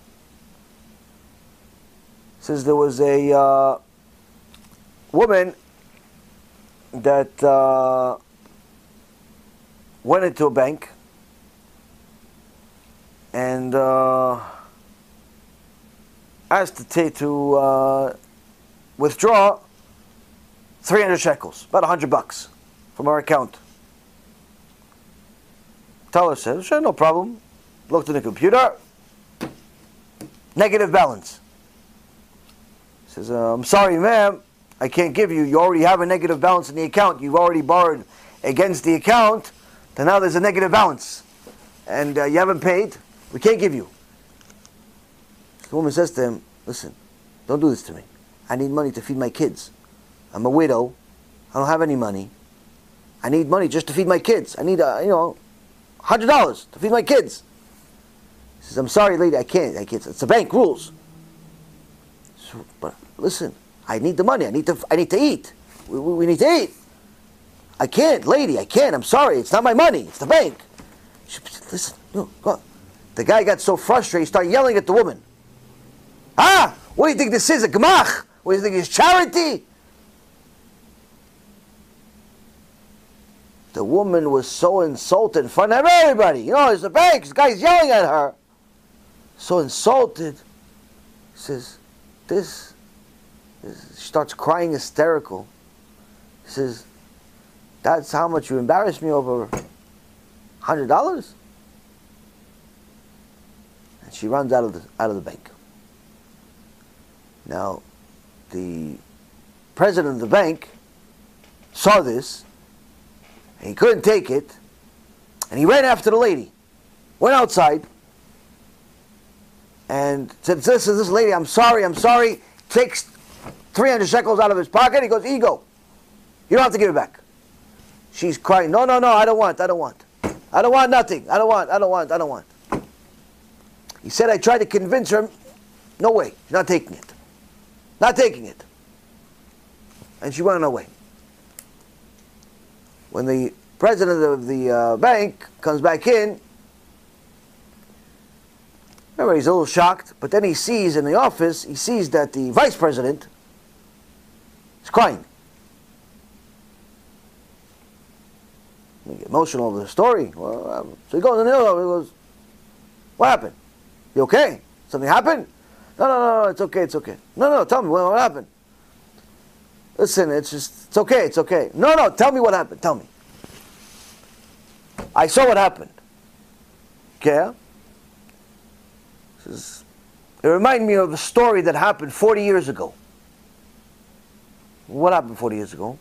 Says there was a uh, woman that uh, went into a bank and uh, asked the take to uh, withdraw 300 shekels, about 100 bucks from our account. Teller says, sure, no problem. Looked in the computer, negative balance. Says, uh, I'm sorry, ma'am, I can't give you. You already have a negative balance in the account. You've already borrowed against the account. Then now there's a negative balance. And uh, you haven't paid. We can't give you. The woman says to him, listen, don't do this to me. I need money to feed my kids. I'm a widow. I don't have any money. I need money just to feed my kids. I need, uh, you know, hundred dollars to feed my kids. He says, "I'm sorry, lady, I can't. I can't. It's the bank rules." So, but listen, I need the money. I need to. I need to eat. We, we, we need to eat. I can't, lady. I can't. I'm sorry. It's not my money. It's the bank. She, listen, no, go. The guy got so frustrated, he started yelling at the woman. Ah, what do you think this is? A gemach? What do you think it's charity? The woman was so insulted in front of everybody. You know, there's a bank. This guy's yelling at her. So insulted. He says, this, this she starts crying hysterical. He says, that's how much you embarrassed me over hundred dollars? And she runs out of the out of the bank. Now, the president of the bank saw this and he couldn't take it. And he ran after the lady. Went outside. And said, this is this lady, I'm sorry, I'm sorry. takes 300 shekels out of his pocket. He goes, Ego. You don't have to give it back. She's crying, No, no, no, I don't want, I don't want. I don't want nothing. I don't want, I don't want, I don't want. He said, I tried to convince her, no way, she's not taking it. Not taking it. And she went away. When the president of the uh, bank comes back in, remember he's a little shocked, but then he sees in the office, he sees that the vice president is crying. He get emotional over the story. Well, um, so he goes, no, he goes, what happened? You okay? Something happened? No, no, no, no, it's okay, it's okay. No, no, tell me what, what happened. Listen, it's just, it's okay, it's okay. No, no, tell me what happened, tell me. I saw what happened. Okay? Is, it reminded me of a story that happened 40 years ago. What happened 40 years ago?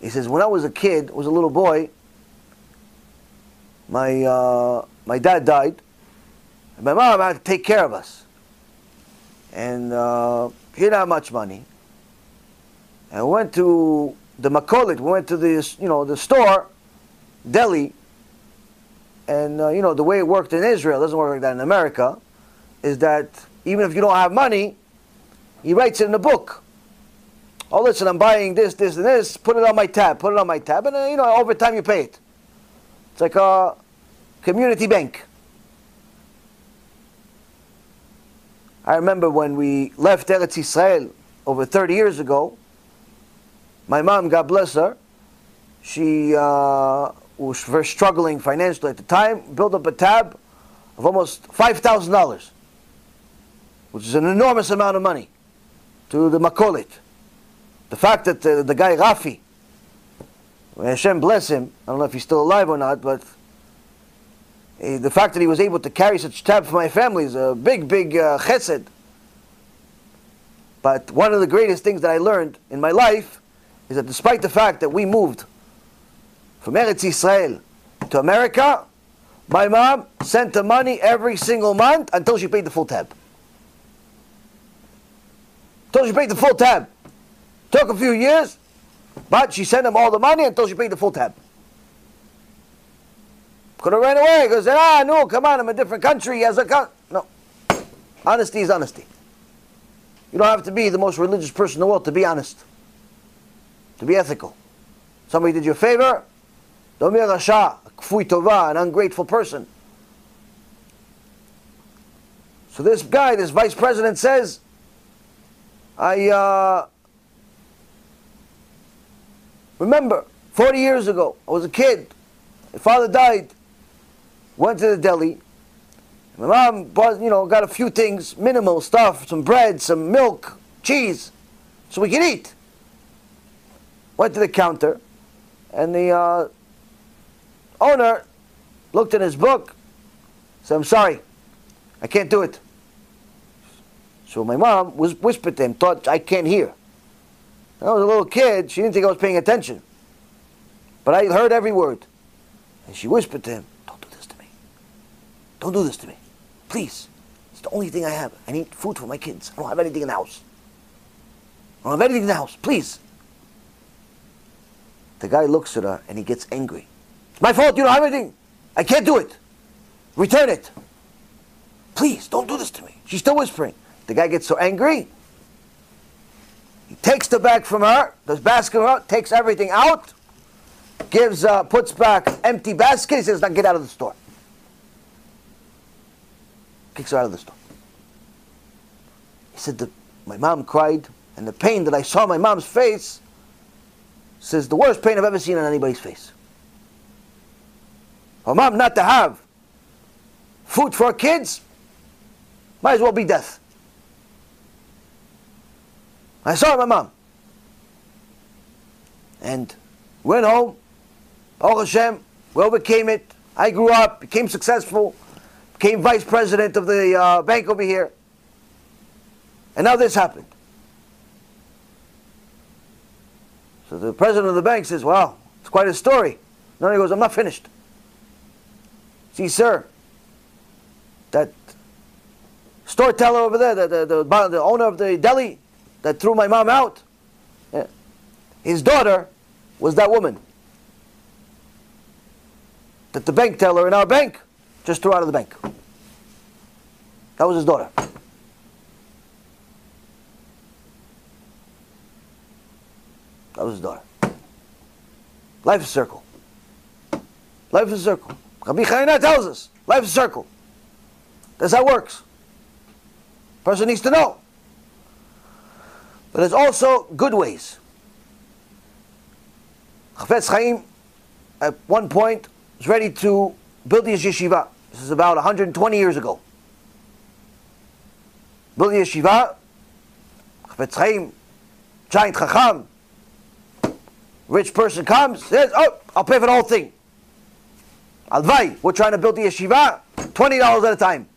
He says, when I was a kid, was a little boy, my, uh, my dad died, and my mom had to take care of us. And uh, he didn't have much money. And we went to the Makolit, we went to the, you know, the store, deli, and uh, you know, the way it worked in Israel, doesn't work like that in America, is that even if you don't have money, he writes it in the book. Oh, listen, I'm buying this, this, and this, put it on my tab, put it on my tab, and uh, you know, over time you pay it. It's like a community bank. I remember when we left Eretz Israel over 30 years ago, my mom, God bless her, she uh, was very struggling financially at the time, built up a tab of almost $5,000, which is an enormous amount of money to the Makolit. The fact that the, guy Rafi, Hashem bless him. I don't know if he's still alive or not, but uh, the fact that he was able to carry such tab for my family is a big, big uh, chesed. But one of the greatest things that I learned in my life is that despite the fact that we moved from Eretz Israel to America, my mom sent the money every single month until she paid the full tab. Until she paid the full tab. Took a few years, but she sent him all the money until she paid the full tab. Could have ran away because ah no, come on, I'm a different country. As a con-. no, honesty is honesty. You don't have to be the most religious person in the world to be honest, to be ethical. Somebody did you a favor, don't be a rasha, a an ungrateful person. So this guy, this vice president says, I uh, Remember, 40 years ago, I was a kid. My father died. Went to the deli. My mom bought, you know, got a few things, minimal stuff, some bread, some milk, cheese, so we could eat. Went to the counter, and the uh, owner looked in his book, said, I'm sorry, I can't do it. So my mom was whispered to him, thought I can't hear. I was a little kid. She didn't think I was paying attention. But I heard every word. And she whispered to him, Don't do this to me. Don't do this to me. Please. It's the only thing I have. I need food for my kids. I don't have anything in the house. I don't have anything in the house. Please. The guy looks at her and he gets angry. It's my fault. You don't have anything. I can't do it. Return it. Please, don't do this to me. She's still whispering. The guy gets so angry, takes the bag from her, does basket out, takes everything out, gives, uh, puts back empty basket. He says, "Now get out of the store." Kicks her out of the store. He said, the, "My mom cried, and the pain that I saw my mom's face." Says the worst pain I've ever seen on anybody's face. For mom not to have food for kids, might as well be death. I saw my mom. And went home. Baruch Hashem, we overcame it. I grew up, became successful, became vice president of the uh, bank over here. And now this happened. So the president of the bank says, Well, it's quite a story. Then he goes, I'm not finished. See, sir, that store teller over there, the, the, the, the owner of the deli, that threw my mom out? His daughter was that woman that the bank teller in our bank just threw out of the bank. That was his daughter. That was his daughter. Life is a circle. Life is a circle. Rabbi Chayina tells us, life is a circle. That's how it works. Person needs to know. But there's also good ways. Chafetz Chaim, at one point, was ready to build his yeshiva. This is about 120 years ago. Build the yeshiva. Chafetz Chaim, giant chacham, rich person comes, says, "Oh, I'll pay for the whole thing." Halevai, we're trying to build the yeshiva, twenty dollars at a time.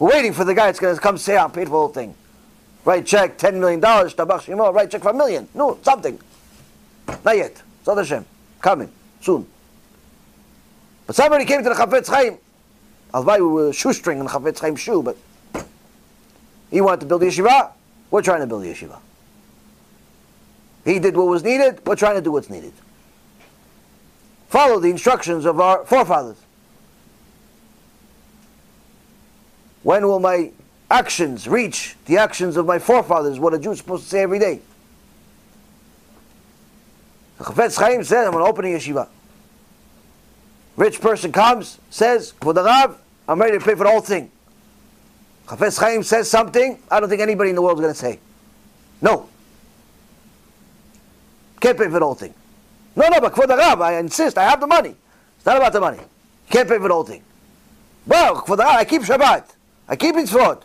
We're waiting for the guy that's going to come say, "I'm paid for the whole thing." Write check, ten million dollars, tabach shimo. Write check for a million. No, something. Not yet. Zod Hashem, coming soon. But somebody came to the Chafetz Chaim. Halevai, we were shoestring in the Chafetz Chaim shoe, but he wanted to build a yeshiva. We're trying to build a yeshiva. He did what was needed. We're trying to do what's needed. Follow the instructions of our forefathers. When will my actions reach the actions of my forefathers? What a Jew is supposed to say every day. Chafetz Chaim said, I'm going to open a yeshiva. Rich person comes, says, Rav, I'm ready to pay for the whole thing. Chafetz Chaim says something, I don't think anybody in the world is going to say. No. Can't pay for the whole thing. No, no, but Rav, I insist, I have the money. It's not about the money. Can't pay for the whole thing. Well, Rav, I keep Shabbat. I keep Mitzvot.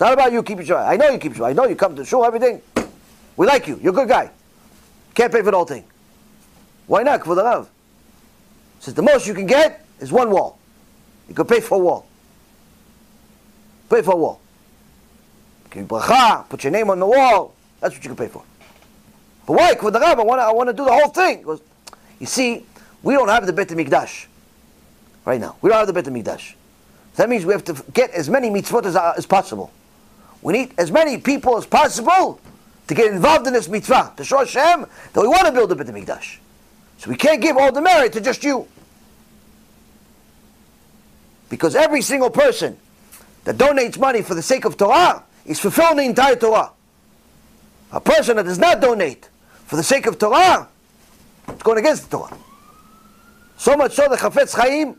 It's not about you keeping Shabbat. I know you keep Shabbat. I know you come to shul, everything. We like you. You're a good guy. Can't pay for the whole thing. Why not? For the Rav. Says the most you can get is one wall. You can pay for a wall. Pay for a wall. Give bracha, put your name on the wall. That's what you can pay for. But why? Kvod Rav, I want to I want to do the whole thing. Goes, you see, we don't have the Bet Mikdash right now. We don't have the Bet Mikdash. That means we have to get as many mitzvot as, uh, as possible. We need as many people as possible to get involved in this mitzvah, to show Hashem that we want to build a Bet Mikdash. So we can't give all the merit to just you. Because every single person that donates money for the sake of Torah is fulfilling the entire Torah. A person that does not donate for the sake of Torah, it's going against the Torah. So much so the Chafetz Chaim,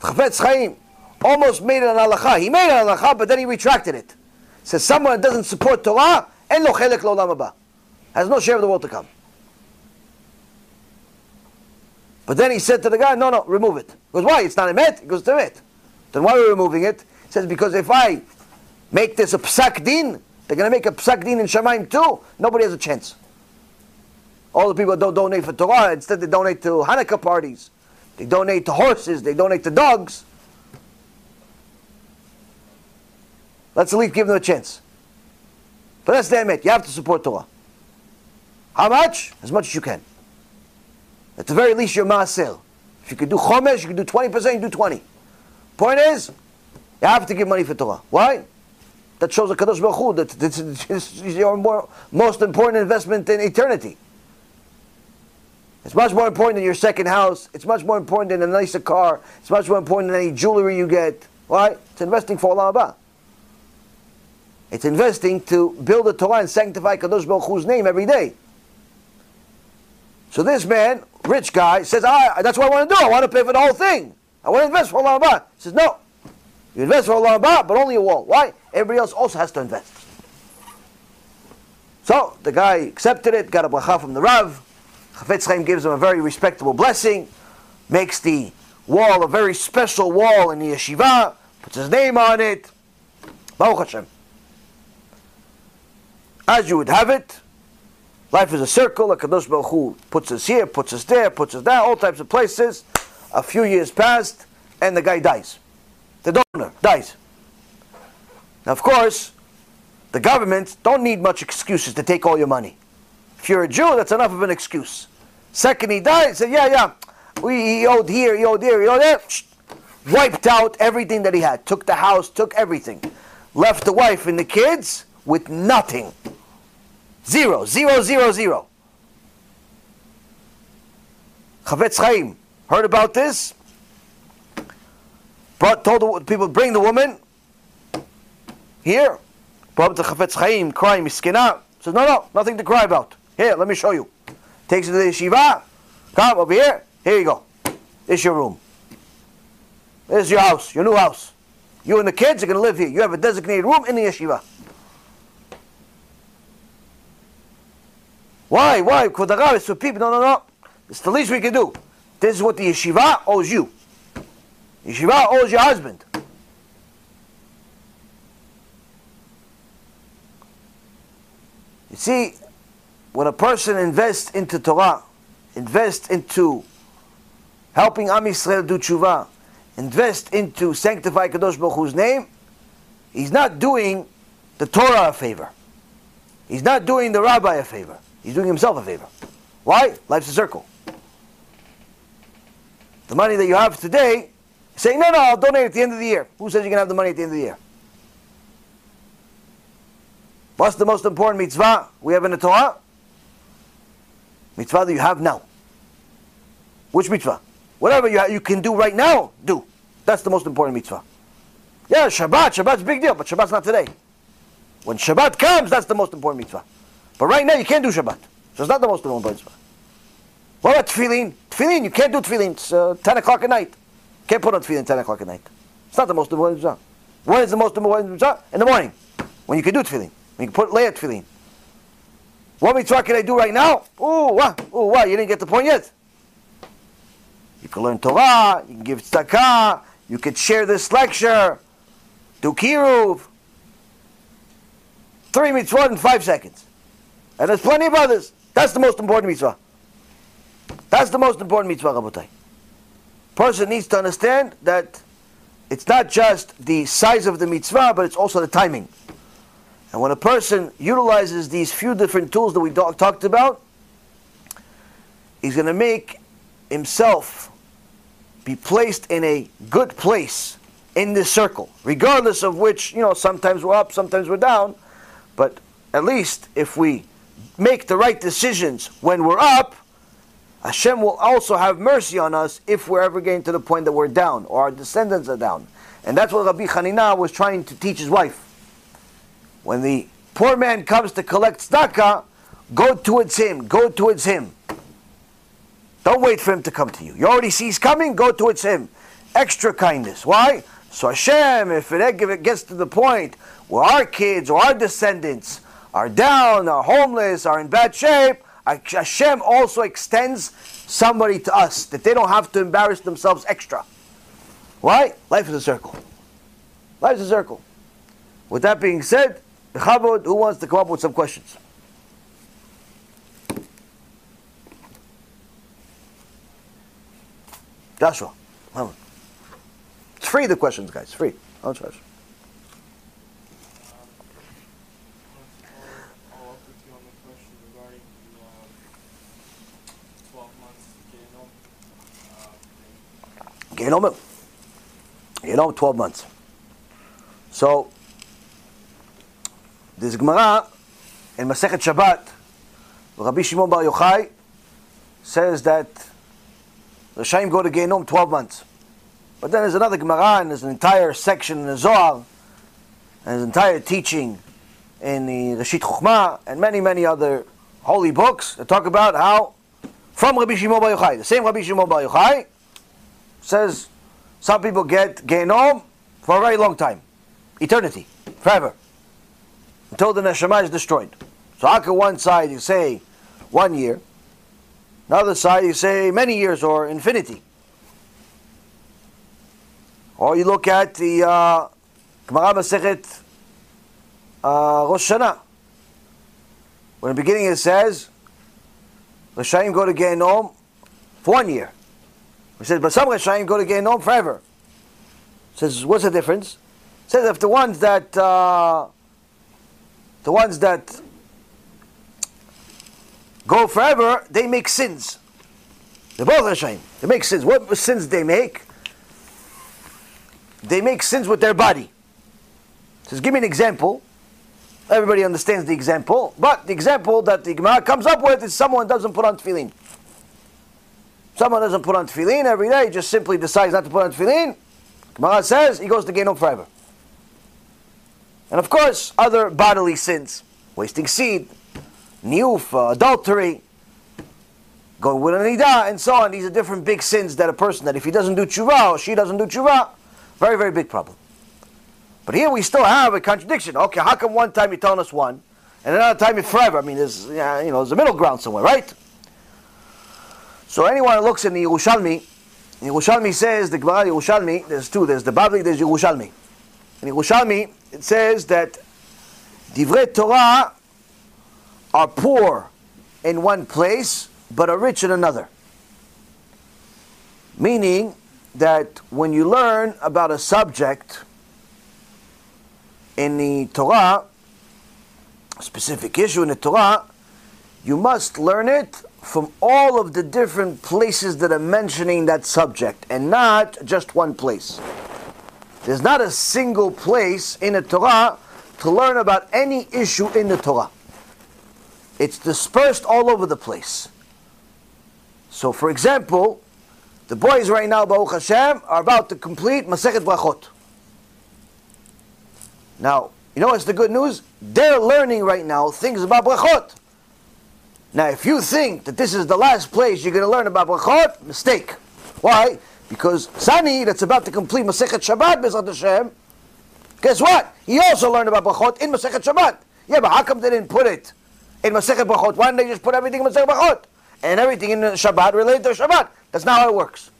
Chafetz Chaim almost made an halacha. He made an halacha, but then he retracted it. Says someone that doesn't support Torah, en lo chelek lo haba. Has no share of the world to come. But then he said to the guy, no, no, remove it. He goes, why? It's not a met? He goes, a met. Then why are we removing it? He says, because if I make this a psak din, they're going to make a psak din in Shamayim too. Nobody has a chance. All the people don't donate for Torah. Instead, they donate to Hanukkah parties. They donate to horses. They donate to dogs. Let's at least give them a chance. But that's the it. You have to support Torah. How much? As much as you can. At the very least, you're Maaser. If you could do Chomesh, you could do 20%, you do 20. Point is, you have to give money for Torah. Why? That shows the Kadosh Baruch Hu that this is your more, most important investment in eternity. It's much more important than your second house. It's much more important than a nicer car. It's much more important than any jewelry you get. Why? It's investing for Olam Haba. It's investing to build the Torah and sanctify Kadosh Baruch Hu's name every day. So this man, rich guy, says, ah, that's what I want to do. I want to pay for the whole thing. I want to invest for Olam Haba. He says, no. You invest for Olam Haba, but only a wall. Why? Everybody else also has to invest. So the guy accepted it, got a bracha from the Rav. Chafetz Chaim gives him a very respectable blessing, makes the wall a very special wall in the yeshiva, puts his name on it. Baruch Hashem. As you would have it, life is a circle. A Kadosh Baruch Hu puts us here, puts us there, puts us there, all types of places. A few years passed, and the guy dies. The donor dies. Now, of course, the government don't need much excuses to take all your money. If you're a Jew, that's enough of an excuse. Second, he died. Said, "Yeah, yeah, we he owed here, he owed there, he owed there." Wiped out everything that he had. Took the house, took everything. Left the wife and the kids with nothing. Zero, zero, zero, zero. Chafetz Chaim heard about this. Brought, told the people, bring the woman here. Brought to Chafetz Chaim, crying, miskina. Says, no, no, nothing to cry about. Here, let me show you. Takes her to the yeshiva. Come over here. Here you go. This is your room. This is your house, your new house. You and the kids are going to live here. You have a designated room in the yeshiva. Why? Why? Kodarav is for people. No, no, no. It's the least we can do. This is what the yeshiva owes you. Yeshiva owes your husband. You see, when a person invests into Torah, invests into helping Am Yisrael do tshuva, invest into sanctify Kadosh Baruch Hu's name, he's not doing the Torah a favor. He's not doing the rabbi a favor. He's doing himself a favor. Why? Life's a circle. The money that you have today, say, no, no, I'll donate at the end of the year. Who says you're going to have the money at the end of the year? What's the most important mitzvah we have in the Torah? Mitzvah that you have now. Which mitzvah? Whatever you, you can do right now, do. That's the most important mitzvah. Yeah, Shabbat, Shabbat's a big deal, but Shabbat's not today. When Shabbat comes, that's the most important mitzvah. But right now, you can't do Shabbat. So it's not the most important mitzvah. What about tefillin? Tefillin, you can't do tefillin. It's uh, 10 o'clock at night. Can't put on tefillin 10 o'clock at night. It's not the most important mitzvah. When is the most important mitzvah? In the morning. When you can do tefillin. When you can put lay at tefillin. What mitzvah can I do right now? Ooh, what? Ooh, what? You didn't get the point yet? You can learn Torah, you can give tzedakah, you can share this lecture, do kiruv. Three mitzvot in five seconds. And there's plenty of others. That's the most important mitzvah. That's the most important mitzvah, Rabotai. Person needs to understand that it's not just the size of the mitzvah, but it's also the timing. And when a person utilizes these few different tools that we talked about, he's going to make himself be placed in a good place in this circle, regardless of which, you know, sometimes we're up, sometimes we're down, but at least if we make the right decisions when we're up, Hashem will also have mercy on us if we're ever getting to the point that we're down or our descendants are down. And that's what Rabbi Hanina was trying to teach his wife. When the poor man comes to collect tzedakah, go towards him, go towards him. Don't wait for him to come to you. You already see he's coming, go towards him. Extra kindness. Why? So Hashem, if it gets to the point where our kids or our descendants are down, are homeless, are in bad shape, Hashem also extends somebody to us that they don't have to embarrass themselves extra. Why? Life is a circle. Life is a circle. With that being said, who wants to come up with some questions? Joshua. come It's free, the questions, guys. Free. How Gehenom, Gehenom, 12 months. So, this Gemara in Masechet Shabbat, Rabbi Shimon Bar Yochai says that Rishaim go to Gehenom 12 months. But then there's another Gemara and there's an entire section in the Zohar and there's entire teaching in the Reshit Chokhmah and many, many other holy books that talk about how from Rabbi Shimon Bar Yochai, the same Rabbi Shimon Bar Yochai, says some people get Gehenom for a very long time, eternity, forever, until the neshama is destroyed. So how can one side you say one year, another side you say many years or infinity? Or you look at the uh, Gemara Masechet uh, Rosh Hashanah. When in the beginning it says, "The Rishayim go to Gehenom for one year. He says, but some Rishayim go to Gehenom forever. Says, what's the difference? Says if the ones that uh, the ones that go forever, they make sins. They're both Rishayim. They make sins. What sins they make? They make sins with their body. Says, give me an example. Everybody understands the example, but the example that the Gemara comes up with is someone doesn't put on tefillin. Someone doesn't put on tefillin every day, just simply decides not to put on tefillin. Gemara says he goes to Gehenom forever. And of course, other bodily sins, wasting seed, niuf, uh, adultery, going with an nidah, and so on. These are different big sins that a person, that if he doesn't do tshuva or she doesn't do tshuva, very, very big problem. But here we still have a contradiction. Okay, how come one time you're telling us one, and another time you're forever? I mean, there's you know there's a middle ground somewhere, right? So anyone who looks in the Yerushalmi, Yerushalmi says the Gemara Yerushalmi. There's two. There's the Bavli. There's Yerushalmi. In Yerushalmi, it says that Divrei Torah are poor in one place, but are rich in another. Meaning that when you learn about a subject in the Torah, a specific issue in the Torah, you must learn it from all of the different places that are mentioning that subject and not just one place. There's not a single place in the Torah to learn about any issue in the Torah. It's dispersed all over the place. So, for example, the boys right now, Baruch Hashem, are about to complete Masechet Brachot. Now, you know what's the good news? They're learning right now things about brachot. Now, if you think that this is the last place you're going to learn about brachot, mistake. Why? Because Sani, that's about to complete Masechet Shabbat, Bezrat Hashem, guess what? He also learned about brachot in Masechet Shabbat. Yeah, but how come they didn't put it in Masechet Brachot? Why didn't they just put everything in Masechet Brachot? And everything in Shabbat related to Shabbat. That's not how it works.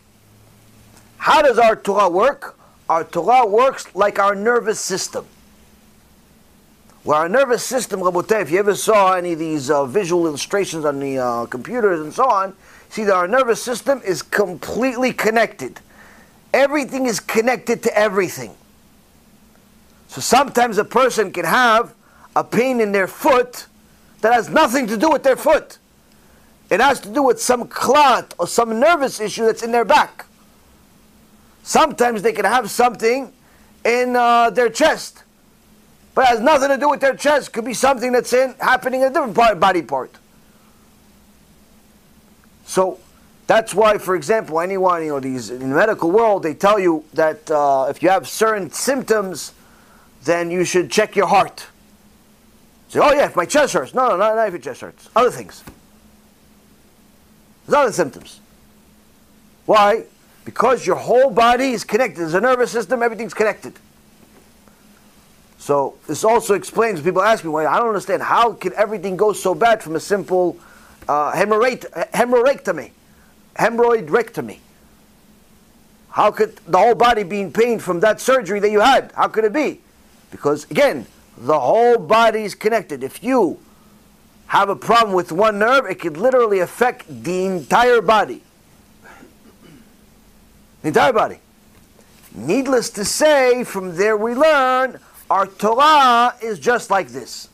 How does our Torah work? Our Torah works like our nervous system. Where our nervous system, if you ever saw any of these uh, visual illustrations on the uh, computers and so on, see that our nervous system is completely connected. Everything is connected to everything. So sometimes a person can have a pain in their foot that has nothing to do with their foot. It has to do with some clot or some nervous issue that's in their back. Sometimes they can have something in uh, their chest but it has nothing to do with their chest. Could be something that's in happening in a different part, body part. So that's why, for example, anyone you know these in the medical world, they tell you that uh, if you have certain symptoms, then you should check your heart. Say, oh yeah, if my chest hurts. No, no, not, not if your chest hurts. Other things. There's other symptoms. Why? Because your whole body is connected. There's a nervous system. Everything's connected. So this also explains. People ask me, "Why I don't understand. How can everything go so bad from a simple uh, hemorrhoidectomy, hemorrhoidectomy? How could the whole body be in pain from that surgery that you had? How could it be? Because again, the whole body is connected. If you have a problem with one nerve, it could literally affect the entire body. The entire body. Needless to say, from there we learn our Torah is just like this.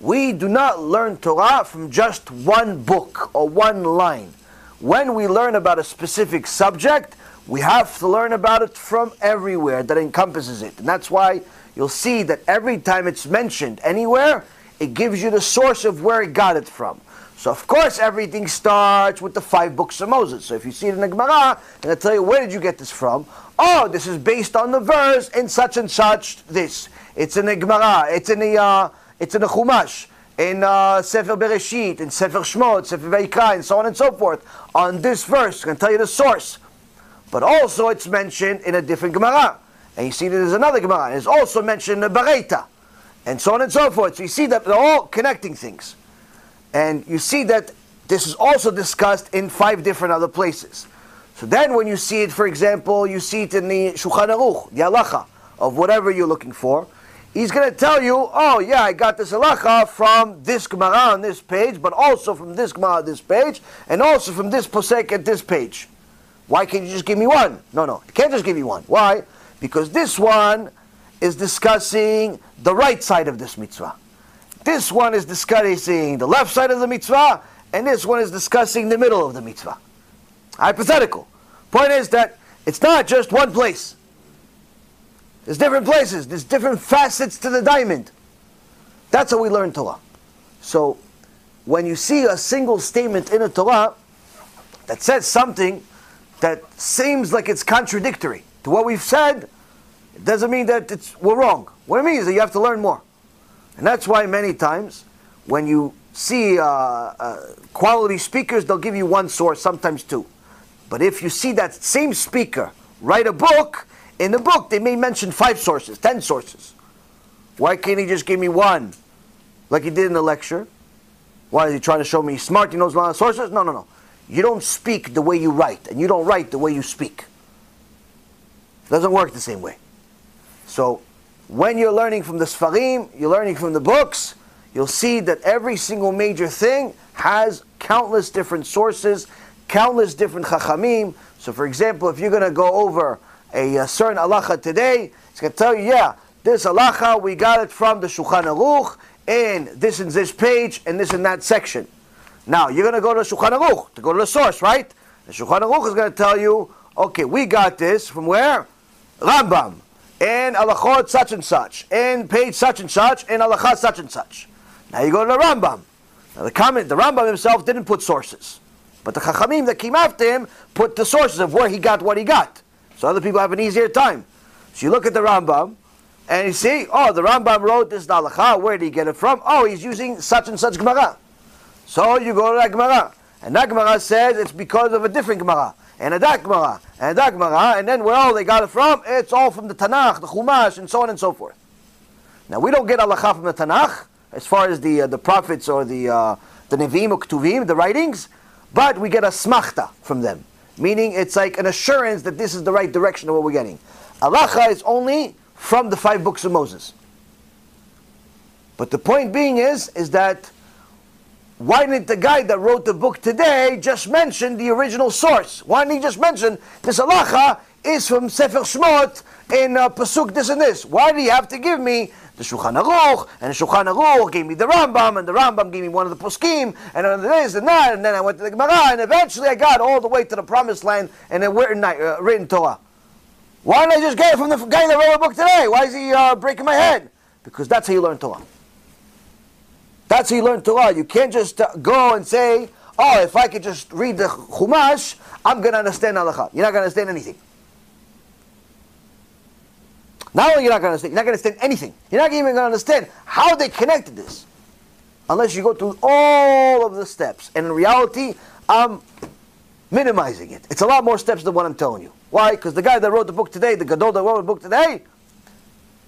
We do not learn Torah from just one book or one line. When we learn about a specific subject, we have to learn about it from everywhere that encompasses it. And that's why you'll see that every time it's mentioned anywhere, it gives you the source of where it got it from. So of course everything starts with the five books of Moses. So if you see it in the Gemara, and I tell you where did you get this from? Oh, this is based on the verse in such and such this. It's in the Gemara, it's in the, uh, it's in the Chumash, in uh, Sefer Bereshit, in Sefer Shmot, Sefer Vayikra, and so on and so forth. On this verse, I can tell you the source. But also it's mentioned in a different Gemara. And you see that there's another Gemara, and it's also mentioned in the Baraita, and so on and so forth. So you see that they're all connecting things. And you see that this is also discussed in five different other places. So then when you see it, for example, you see it in the Shulchan Aruch, the halacha of whatever you're looking for, he's going to tell you, oh yeah, I got this halacha from this Gemara on this page, but also from this Gemara on this page, and also from this posek at this page. Why can't you just give me one? No, no, you can't just give me one. Why? Because this one is discussing the right side of this mitzvah. This one is discussing the left side of the mitzvah, and this one is discussing the middle of the mitzvah. Hypothetical. Point is that it's not just one place. There's different places. There's different facets to the diamond. That's how we learn Torah. So when you see a single statement in a Torah that says something that seems like it's contradictory to what we've said, it doesn't mean that it's, we're wrong. What it means is that you have to learn more. And that's why many times when you see uh, uh, quality speakers, they'll give you one source, sometimes two. But if you see that same speaker write a book, in the book they may mention five sources, ten sources. Why can't he just give me one, like he did in the lecture? Why is he trying to show me smart? He knows a lot of sources? No, no, no. You don't speak the way you write, and you don't write the way you speak. It doesn't work the same way. So, when you're learning from the Sfarim, you're learning from the books, you'll see that every single major thing has countless different sources, countless different chachamim. So, for example, if you're going to go over a, a certain halacha today, it's going to tell you, yeah, this halacha we got it from the Shulchan Aruch, and this and this page, and this and that section. Now, you're going to go to the Shulchan Aruch to go to the source, right? The Shulchan Aruch is going to tell you, okay, we got this from where? Rambam, and halachot such and such, and page such and such, and halacha such and such. Now you go to the Rambam. Now the comment, the Rambam himself didn't put sources, but the Chachamim that came after him put the sources of where he got what he got. So other people have an easier time. So you look at the Rambam, and you see, oh, the Rambam wrote this halacha. Where did he get it from? Oh, he's using such and such Gemara. So you go to that Gemara. And that Gemara says it's because of a different Gemara. And a that Gemara. And a that Gemara. And then where all they got it from, it's all from the Tanakh, the Chumash, and so on and so forth. Now we don't get halacha from the Tanakh, as far as the uh, the prophets or the uh, the Nevi'im or Ketuvim, the writings, but we get a smachta from them. Meaning it's like an assurance that this is the right direction of what we're getting. Alacha is only from the five books of Moses. But the point being is, is that why didn't the guy that wrote the book today just mention the original source? Why didn't he just mention this halacha is from Sefer Shmot in uh, Pasuk this and this? Why do you have to give me the Shulchan Aruch, and the Shulchan Aruch gave me the Rambam, and the Rambam gave me one of the Poskim, and then this and that, and then I went to the Gemara, and eventually I got all the way to the Promised Land and a written, uh, written Torah. Why didn't I just get it from the guy that wrote a book today? Why is he uh, breaking my head? Because that's how you learn Torah. That's how you learn Torah. You can't just uh, go and say, oh, if I could just read the Chumash, I'm going to understand Halakha. You're not going to understand anything. Not only you're not going to understand, you're not going to understand anything. You're not even going to understand how they connected this. Unless you go through all of the steps. And in reality, I'm minimizing it. It's a lot more steps than what I'm telling you. Why? Because the guy that wrote the book today, the Gadol that wrote the book today,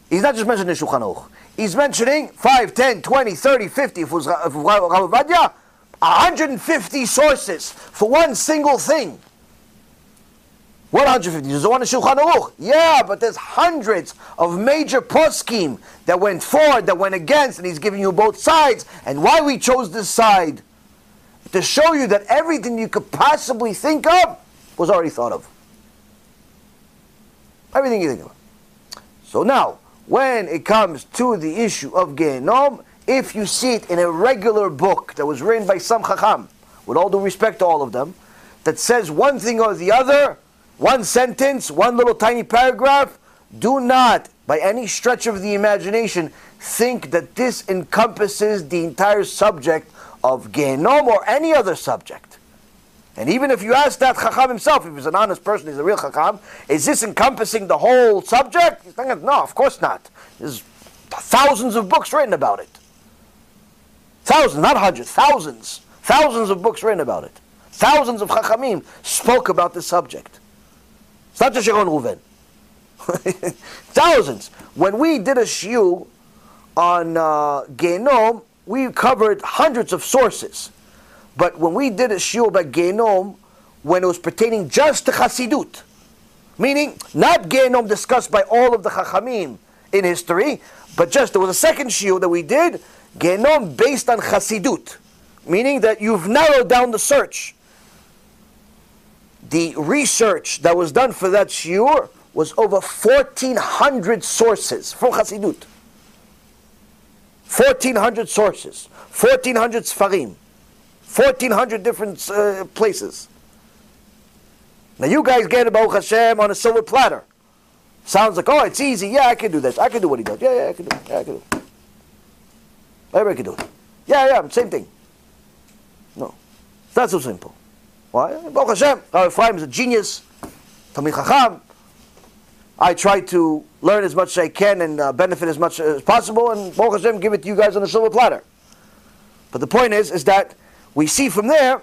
he's not just mentioning Shulchan Aruch. He's mentioning 5, 10, 20, 30, 50, if it was Rav 150 sources for one single thing. 150. There's the one Shulchan Aruch. Yeah, but there's hundreds of major poskim that went forward, that went against, and he's giving you both sides. And why we chose this side? To show you that everything you could possibly think of was already thought of. Everything you think of. So now, when it comes to the issue of Gehenom, if you see it in a regular book that was written by some Chacham, with all due respect to all of them, that says one thing or the other, one sentence, one little tiny paragraph, do not, by any stretch of the imagination, think that this encompasses the entire subject of Gehenom or any other subject. And even if you ask that Chacham himself, if he's an honest person, he's a real Chacham, is this encompassing the whole subject? He's thinking, no, of course not. There's thousands of books written about it. Thousands, not hundreds, thousands. Thousands of books written about it. Thousands of Chachamim spoke about this subject. It's not just Sharon Reuven. Thousands. When we did a shiur on uh, Gehenom, we covered hundreds of sources. But when we did a shiur about Gehenom, when it was pertaining just to Chassidut, meaning not Gehenom discussed by all of the Chachamim in history, but just there was a second shiur that we did, Gehenom based on Chassidut, meaning that you've narrowed down the search. The research that was done for that shiur was over 1,400 sources from Chassidut. 1,400 sources, 1,400 Sfarim, 1,400 different uh, places. Now you guys get about Hashem on a silver platter. Sounds like, oh, it's easy. Yeah, I can do this. I can do what he does. Yeah, yeah, I can do it. Yeah, I can do it. Everybody can do it. Yeah, yeah, same thing. No. It's not so simple. Why? Baruch Hashem, Rabbi Ephraim is a genius, Talmid Chacham. I try to learn as much as I can and uh, benefit as much as possible, and Baruch Hashem, give it to you guys on a silver platter. But the point is, is that we see from there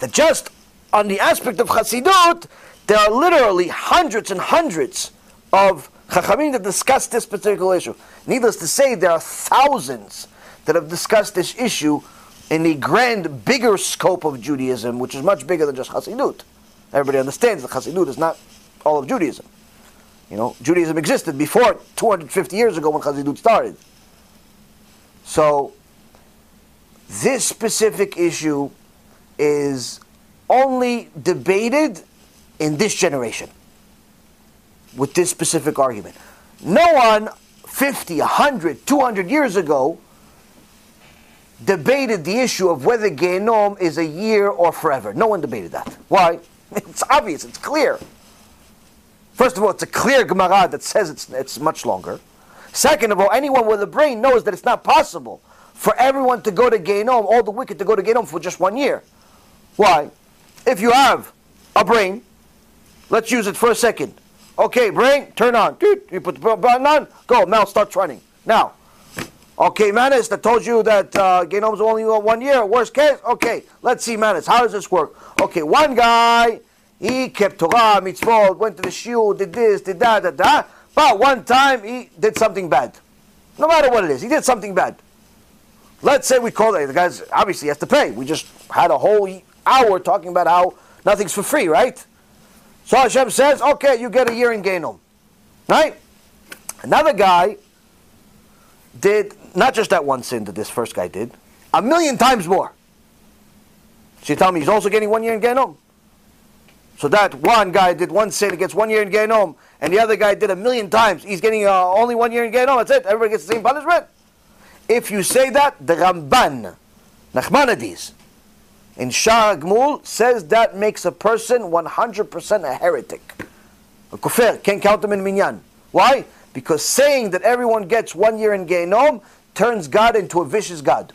that just on the aspect of Chassidut, there are literally hundreds and hundreds of Chachamim that discuss this particular issue. Needless to say, there are thousands that have discussed this issue in the grand, bigger scope of Judaism, which is much bigger than just Chassidut. Everybody understands that Chassidut is not all of Judaism. You know, Judaism existed before 250 years ago when Chassidut started. So, this specific issue is only debated in this generation with this specific argument. No one 50, 100, 200 years ago debated the issue of whether Gehenom is a year or forever. No one debated that. Why? It's obvious, it's clear. First of all, it's a clear Gemara that says it's, it's much longer. Second of all, anyone with a brain knows that it's not possible for everyone to go to Gehenom, all the wicked to go to Gehenom for just one year. Why? If you have a brain, let's use it for a second. Okay, brain, turn on. You put the button on, go, now start running. Now, okay, Manis, that told you that uh, Gehenom's only one year, worst case. Okay, let's see, Manis, how does this work? Okay, one guy, he kept Torah, mitzvot, went to the shiur, did this, did that, that, that. But one time he did something bad. No matter what it is, he did something bad. Let's say we call it, the guy's obviously has to pay. We just had a whole hour talking about how nothing's for free, right? So Hashem says, okay, you get a year in Gehenom. Right? Another guy did not just that one sin that this first guy did, a million times more. So you tell me he's also getting one year in Gehenom? So that one guy did one sin, gets one year in Gehenom, and the other guy did a million times. He's getting uh, only one year in Gehenom. That's it. Everybody gets the same punishment. If you say that, the Ramban, Nachmanides, in Shaar HaGmul says that makes a person 100% a heretic. A kufir, can't count them in minyan. Why? Because saying that everyone gets one year in Gehenom turns God into a vicious God.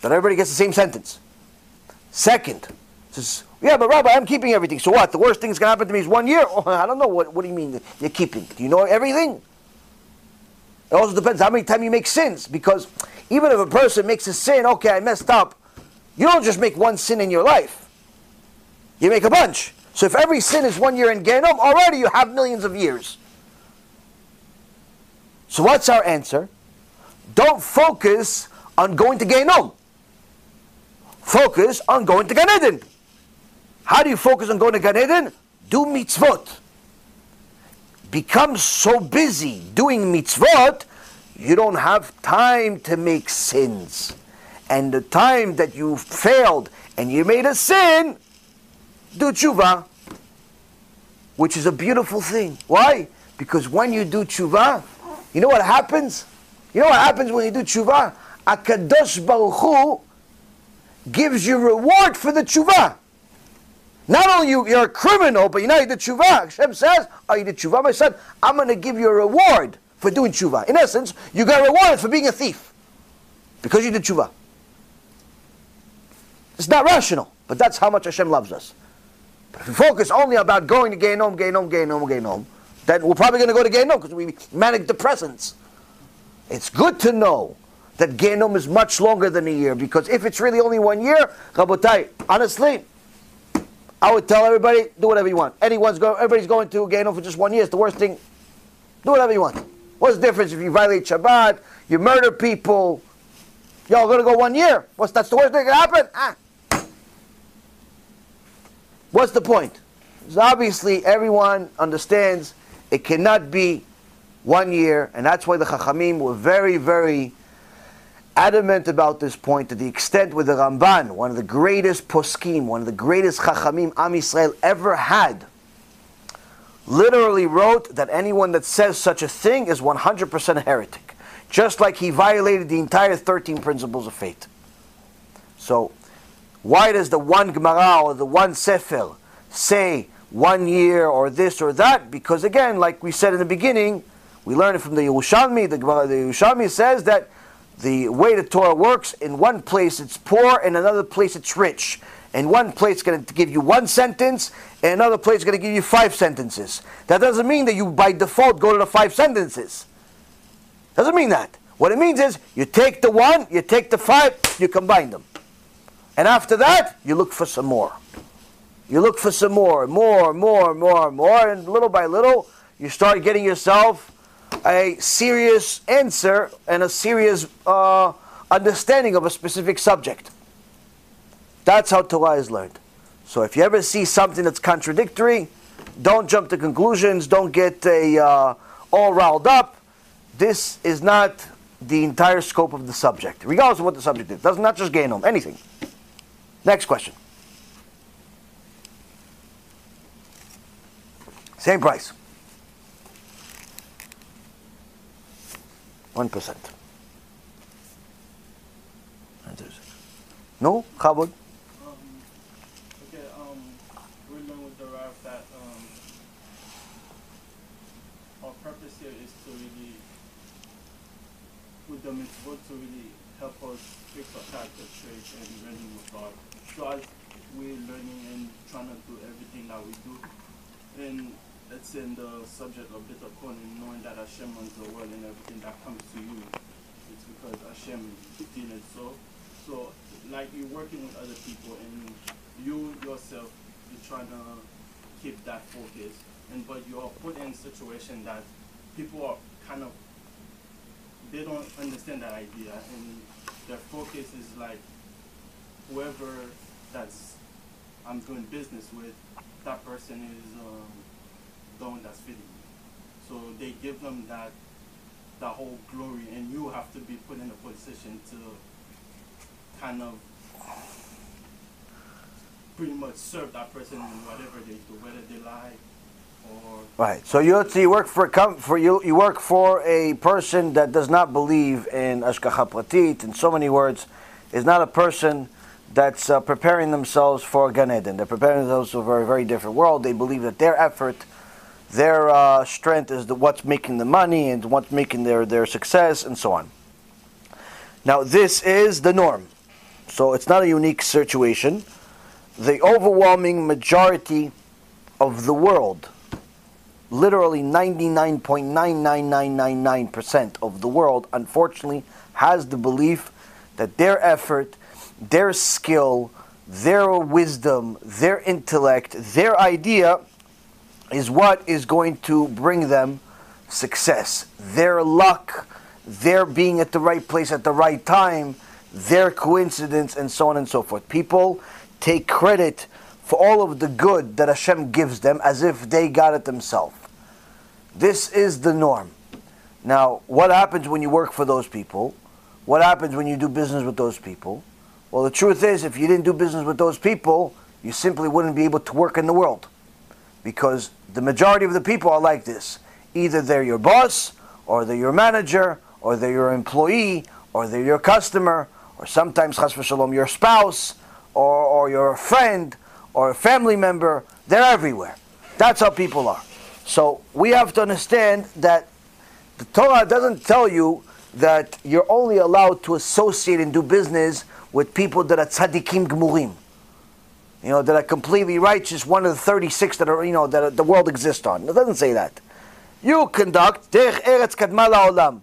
That everybody gets the same sentence. Second, says, yeah, but Rabbi, I'm keeping everything. So what? The worst thing that's going to happen to me is one year? Oh, I don't know. What, what do you mean you're keeping? Do you know everything? It also depends how many times you make sins. Because even if a person makes a sin, okay, I messed up. You don't just make one sin in your life. You make a bunch. So if every sin is one year in Gehenom, already you have millions of years. So what's our answer? Don't focus on going to Gehenom. Focus on going to Gan Eden. How do you focus on going to Gan Eden? Do mitzvot. Become so busy doing mitzvot, you don't have time to make sins and the time that you failed and you made a sin, do tshuva, which is a beautiful thing. Why? Because when you do tshuva, you know what happens? You know what happens when you do tshuva? Akadosh Baruch Hu gives you reward for the tshuva. Not only you, you're a criminal, but you know you did tshuva. Hashem says, "Oh, you did tshuva, my son. I'm going to give you a reward for doing tshuva." In essence, you got rewarded for being a thief because you did tshuva. It's not rational, but that's how much Hashem loves us. But if we focus only about going to Gehenom, Gehenom, Gehenom, Gehenom, then we're probably going to go to Gehenom because we manic depressants. It's good to know that Gehenom is much longer than a year because if it's really only one year, Rabotai, honestly, I would tell everybody, do whatever you want. Anyone's going, everybody's going to Gehenom for just one year. It's the worst thing. Do whatever you want. What's the difference if you violate Shabbat, you murder people, y'all going to go one year? What's that's the worst thing that can happen? Ah. What's the point? Obviously everyone understands it cannot be one year, and that's why the Chachamim were very, very adamant about this point to the extent where the Ramban, one of the greatest poskim, one of the greatest Chachamim Am Yisrael ever had, literally wrote that anyone that says such a thing is 100% a heretic. Just like he violated the entire 13 principles of faith. So, why does the one Gemara or the one Sefer say one year or this or that? Because again, like we said in the beginning, we learn it from the Yerushalmi. The, the Yerushalmi says that the way the Torah works, in one place it's poor, in another place it's rich. In one place it's going to give you one sentence, in another place it's going to give you five sentences. That doesn't mean that you by default go to the five sentences. Doesn't mean that. What it means is you take the one, you take the five, you combine them. And after that, you look for some more. You look for some more, more, more, more, more, and little by little, you start getting yourself a serious answer and a serious uh, understanding of a specific subject. That's how Torah is learned. So if you ever see something that's contradictory, don't jump to conclusions. Don't get a, uh, all riled up. This is not the entire scope of the subject, regardless of what the subject is. Does not just gain them anything. Next question. Same price. One percent. No, Chabad. Um, okay, um, that um, our purpose here is to really, with the mitzvot, to really help us fix our character traits and learning with God. So as we're learning and trying to do everything that we do, and let's in the subject of bitachon and knowing that Hashem runs the world and everything that comes to you, it's because Hashem did it. So. So like you're working with other people and you yourself you're trying to keep that focus. And but you're put in a situation that people are kind of they don't understand that idea. And their focus is like whoever that's I'm doing business with that person is um, the one that's so they give them that that whole glory and you have to be put in a position to kind of pretty much serve that person in whatever they do, whether they lie or. Right. So you so you work for come for you you work for a person that does not believe in ashgacha pratit. In so many words, is not a person that's uh, preparing themselves for Gan Eden. They're preparing themselves for a very different world. They believe that their effort, their uh, strength is the, what's making the money and what's making their, their success and so on. Now, this is the norm. So it's not a unique situation. The overwhelming majority of the world, literally 99.99999% of the world, unfortunately, has the belief that their effort, their skill, their wisdom, their intellect, their idea is what is going to bring them success. Their luck, their being at the right place at the right time, their coincidence, and so on and so forth. People take credit for all of the good that Hashem gives them as if they got it themselves. This is the norm. Now, what happens when you work for those people? What happens when you do business with those people? Well, the truth is, if you didn't do business with those people, you simply wouldn't be able to work in the world. Because the majority of the people are like this. Either they're your boss, or they're your manager, or they're your employee, or they're your customer, or sometimes, chas v'shalom, your spouse, or, or your friend, or a family member. They're everywhere. That's how people are. So we have to understand that the Torah doesn't tell you that you're only allowed to associate and do business with people that are tzaddikim gmurim. You know, that are completely righteous, one of the 36 that are, you know, that the world exists on. It doesn't say that. You conduct derech eretz kadmala olam.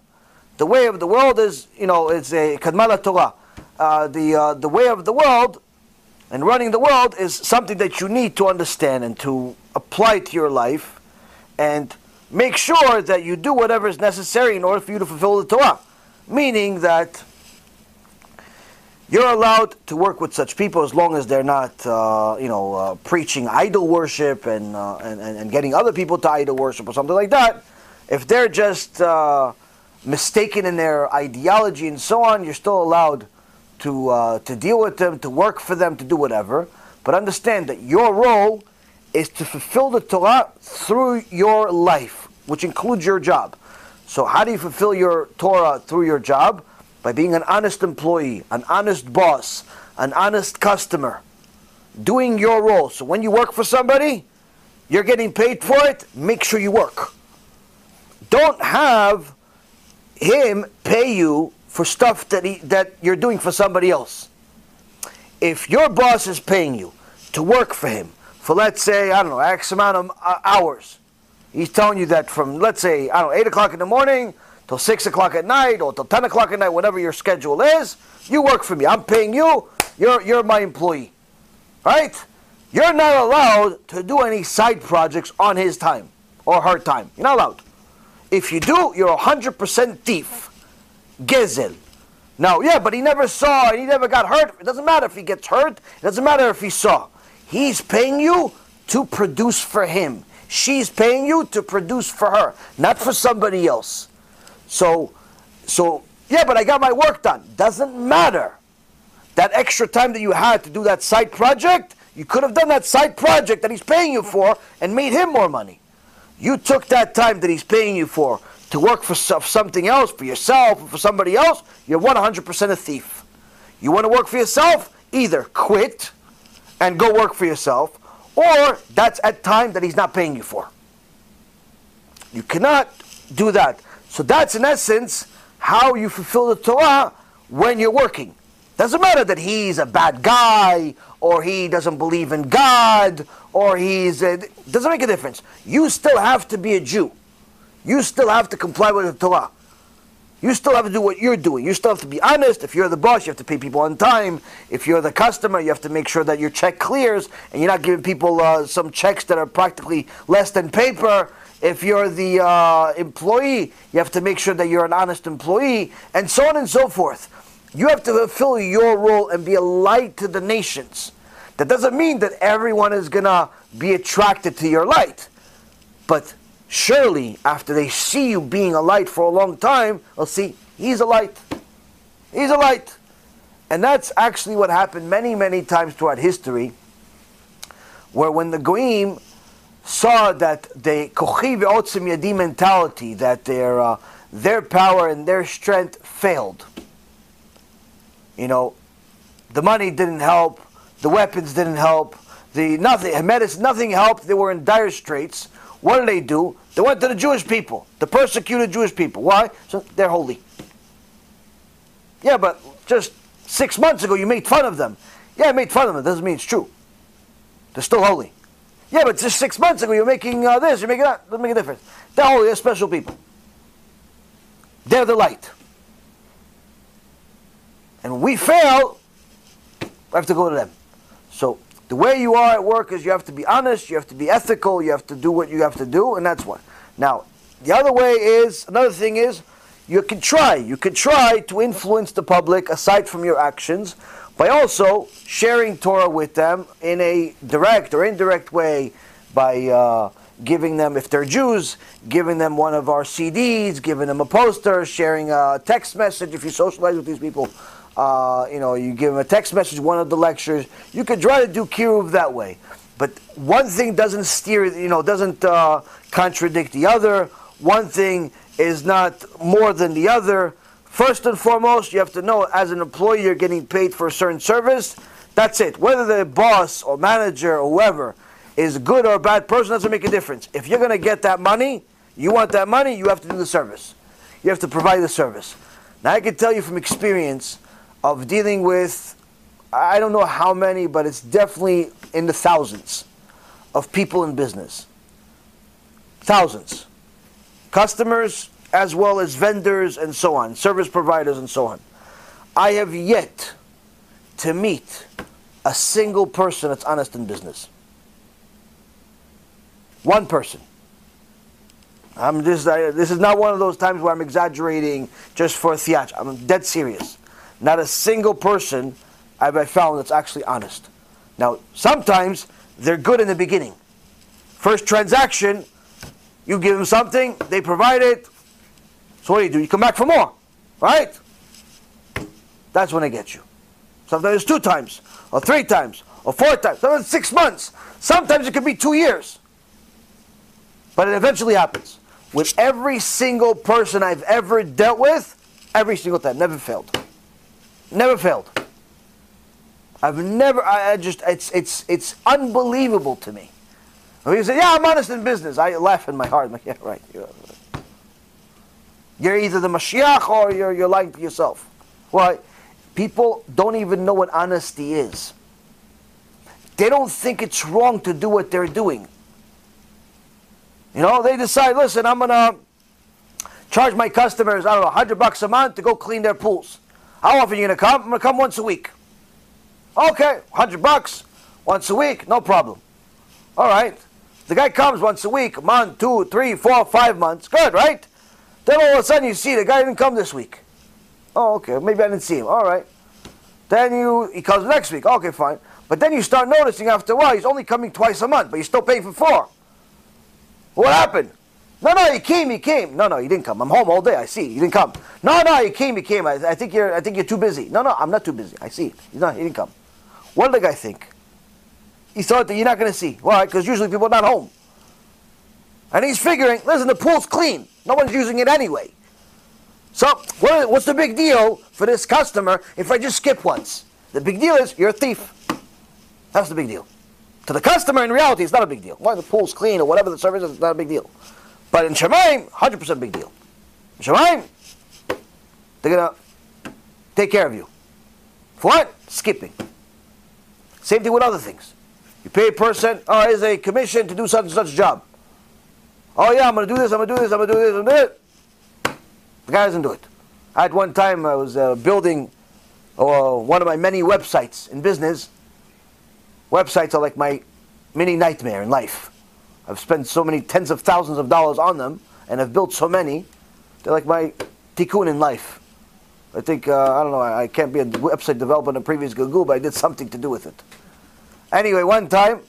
The way of the world is, you know, it's a kadmala Torah uh, the uh, the way of the world and running the world is something that you need to understand and to apply to your life, and make sure that you do whatever is necessary in order for you to fulfill the Torah. Meaning that you're allowed to work with such people as long as they're not, uh, you know, uh, preaching idol worship and, uh, and, and getting other people to idol worship or something like that. If they're just uh, mistaken in their ideology and so on, you're still allowed to, uh, to deal with them, to work for them, to do whatever. But understand that your role is to fulfill the Torah through your life, which includes your job. So, how do you fulfill your Torah through your job? By being an honest employee, an honest boss, an honest customer, doing your role. So, when you work for somebody, you're getting paid for it, make sure you work. Don't have him pay you for stuff that he, that you're doing for somebody else. If your boss is paying you to work for him for let's say I don't know X amount of uh, hours, he's telling you that from let's say I don't know eight o'clock in the morning till six o'clock at night or till ten o'clock at night, whatever your schedule is, you work for me. I'm paying you. You're you're my employee, right? You're not allowed to do any side projects on his time or her time. You're not allowed. If you do, you're a hundred percent thief. Gezel. No, yeah, but he never saw and he never got hurt. It doesn't matter if he gets hurt. It doesn't matter if he saw. He's paying you to produce for him. She's paying you to produce for her, not for somebody else. So, so yeah, but I got my work done. Doesn't matter. That extra time that you had to do that side project, you could have done that side project that he's paying you for and made him more money. You took that time that he's paying you for to work for something else, for yourself, or for somebody else, you're 100% a thief. You want to work for yourself? Either quit and go work for yourself, or that's at time that he's not paying you for. You cannot do that. So that's in essence how you fulfill the Torah when you're working. Doesn't matter that he's a bad guy or he doesn't believe in God or he's a, doesn't make a difference. You still have to be a Jew. You still have to comply with the Torah. You still have to do what you're doing. You still have to be honest. If you're the boss, you have to pay people on time. If you're the customer, you have to make sure that your check clears and you're not giving people uh, some checks that are practically less than paper. If you're the uh, employee, you have to make sure that you're an honest employee, and so on and so forth. You have to fulfill your role and be a light to the nations. That doesn't mean that everyone is going to be attracted to your light. But surely, after they see you being a light for a long time, they'll see he's a light. He's a light. And that's actually what happened many, many times throughout history, where when the Goyim saw that the kochi ve'otzem yadi mentality, that their, uh, their power and their strength failed. You know, the money didn't help, the weapons didn't help, the nothing, medicine, nothing helped, they were in dire straits. What did they do? They went to the Jewish people, the persecuted Jewish people. Why? So they're holy. Yeah, but just six months ago you made fun of them. Yeah, I made fun of them. Doesn't mean it's true. They're still holy. Yeah, but just six months ago you're making uh, this, you're making that. Doesn't make a difference. They're holy, they're special people. They're the light. And we fail, we have to go to them. So the way you are at work is you have to be honest, you have to be ethical, you have to do what you have to do, and that's what. Now, the other way is, another thing is, you can try. You can try to influence the public aside from your actions by also sharing Torah with them in a direct or indirect way by uh, giving them, if they're Jews, giving them one of our CDs, giving them a poster, sharing a text message if you socialize with these people. Uh, you know, you give them a text message, one of the lectures. You could try to do kiruv that way. But one thing doesn't steer, you know, doesn't uh, contradict the other. One thing is not more than the other. First and foremost, you have to know as an employee you're getting paid for a certain service. That's it. Whether the boss or manager or whoever is good or a bad person doesn't make a difference. If you're going to get that money, you want that money, you have to do the service. You have to provide the service. Now, I can tell you from experience of dealing with, I don't know how many, but it's definitely in the thousands of people in business. Thousands. Customers, as well as vendors and so on, service providers and so on. I have yet to meet a single person that's honest in business. One person. I'm just, I, this is not one of those times where I'm exaggerating just for a theater. I'm dead serious. Not a single person have I found that's actually honest. Now, sometimes they're good in the beginning. First transaction, you give them something, they provide it, so what do you do? You come back for more, right? That's when they get you. Sometimes it's two times, or three times, or four times. Sometimes six months. Sometimes it could be two years. But it eventually happens. With every single person I've ever dealt with, every single time, never failed. Never failed. I've never. I, I just. It's it's it's unbelievable to me. When you say, "Yeah, I'm honest in business," I laugh in my heart. I'm like, "Yeah, right." You're either the Mashiach or you're, you're lying to yourself. Why? People don't even know what honesty is. They don't think it's wrong to do what they're doing. You know, they decide, listen, I'm going to charge my customers, I don't know, 100 bucks a month to go clean their pools. How often are you going to come? I'm going to come once a week. Okay, 100 bucks, once a week, no problem. All right. The guy comes once a week, month, two, three, four, five months. Good, right? Then all of a sudden you see the guy didn't come this week. Oh, okay, maybe I didn't see him. All right. Then you he comes next week. Okay, fine. But then you start noticing after a while he's only coming twice a month, but you're still paying for four. What happened? No, no, he came, he came. No, no, he didn't come. I'm home all day. I see. He didn't come. No, no, he came, he came. I, I think you're I think you're too busy. No, no, I'm not too busy. I see. He's not he didn't come. What did the guy think? He thought that you're not going to see. Why? Because usually people are not home. And he's figuring, listen, the pool's clean. No one's using it anyway. So, what, what's the big deal for this customer if I just skip once? The big deal is you're a thief. That's the big deal. To the customer, in reality, it's not a big deal. Why the pool's clean or whatever the service is, it's not a big deal. But in Shamayim, 100% big deal. In Shamayim, they're going to take care of you. For what? Skipping. Same thing with other things. You pay a person, oh, here's a commission to do such and such job. Oh yeah, I'm to do this, I'm to do this, I'm to do this, I'm to do it. The guy doesn't do it. Had one time, I was uh, building uh, one of my many websites in business. Websites are like my mini nightmare in life. I've spent so many tens of thousands of dollars on them, and I've built so many. They're like my tikkun in life. I think, uh, I don't know, I, I can't be a website developer in a previous gilgul, but I did something to do with it. Anyway, one time,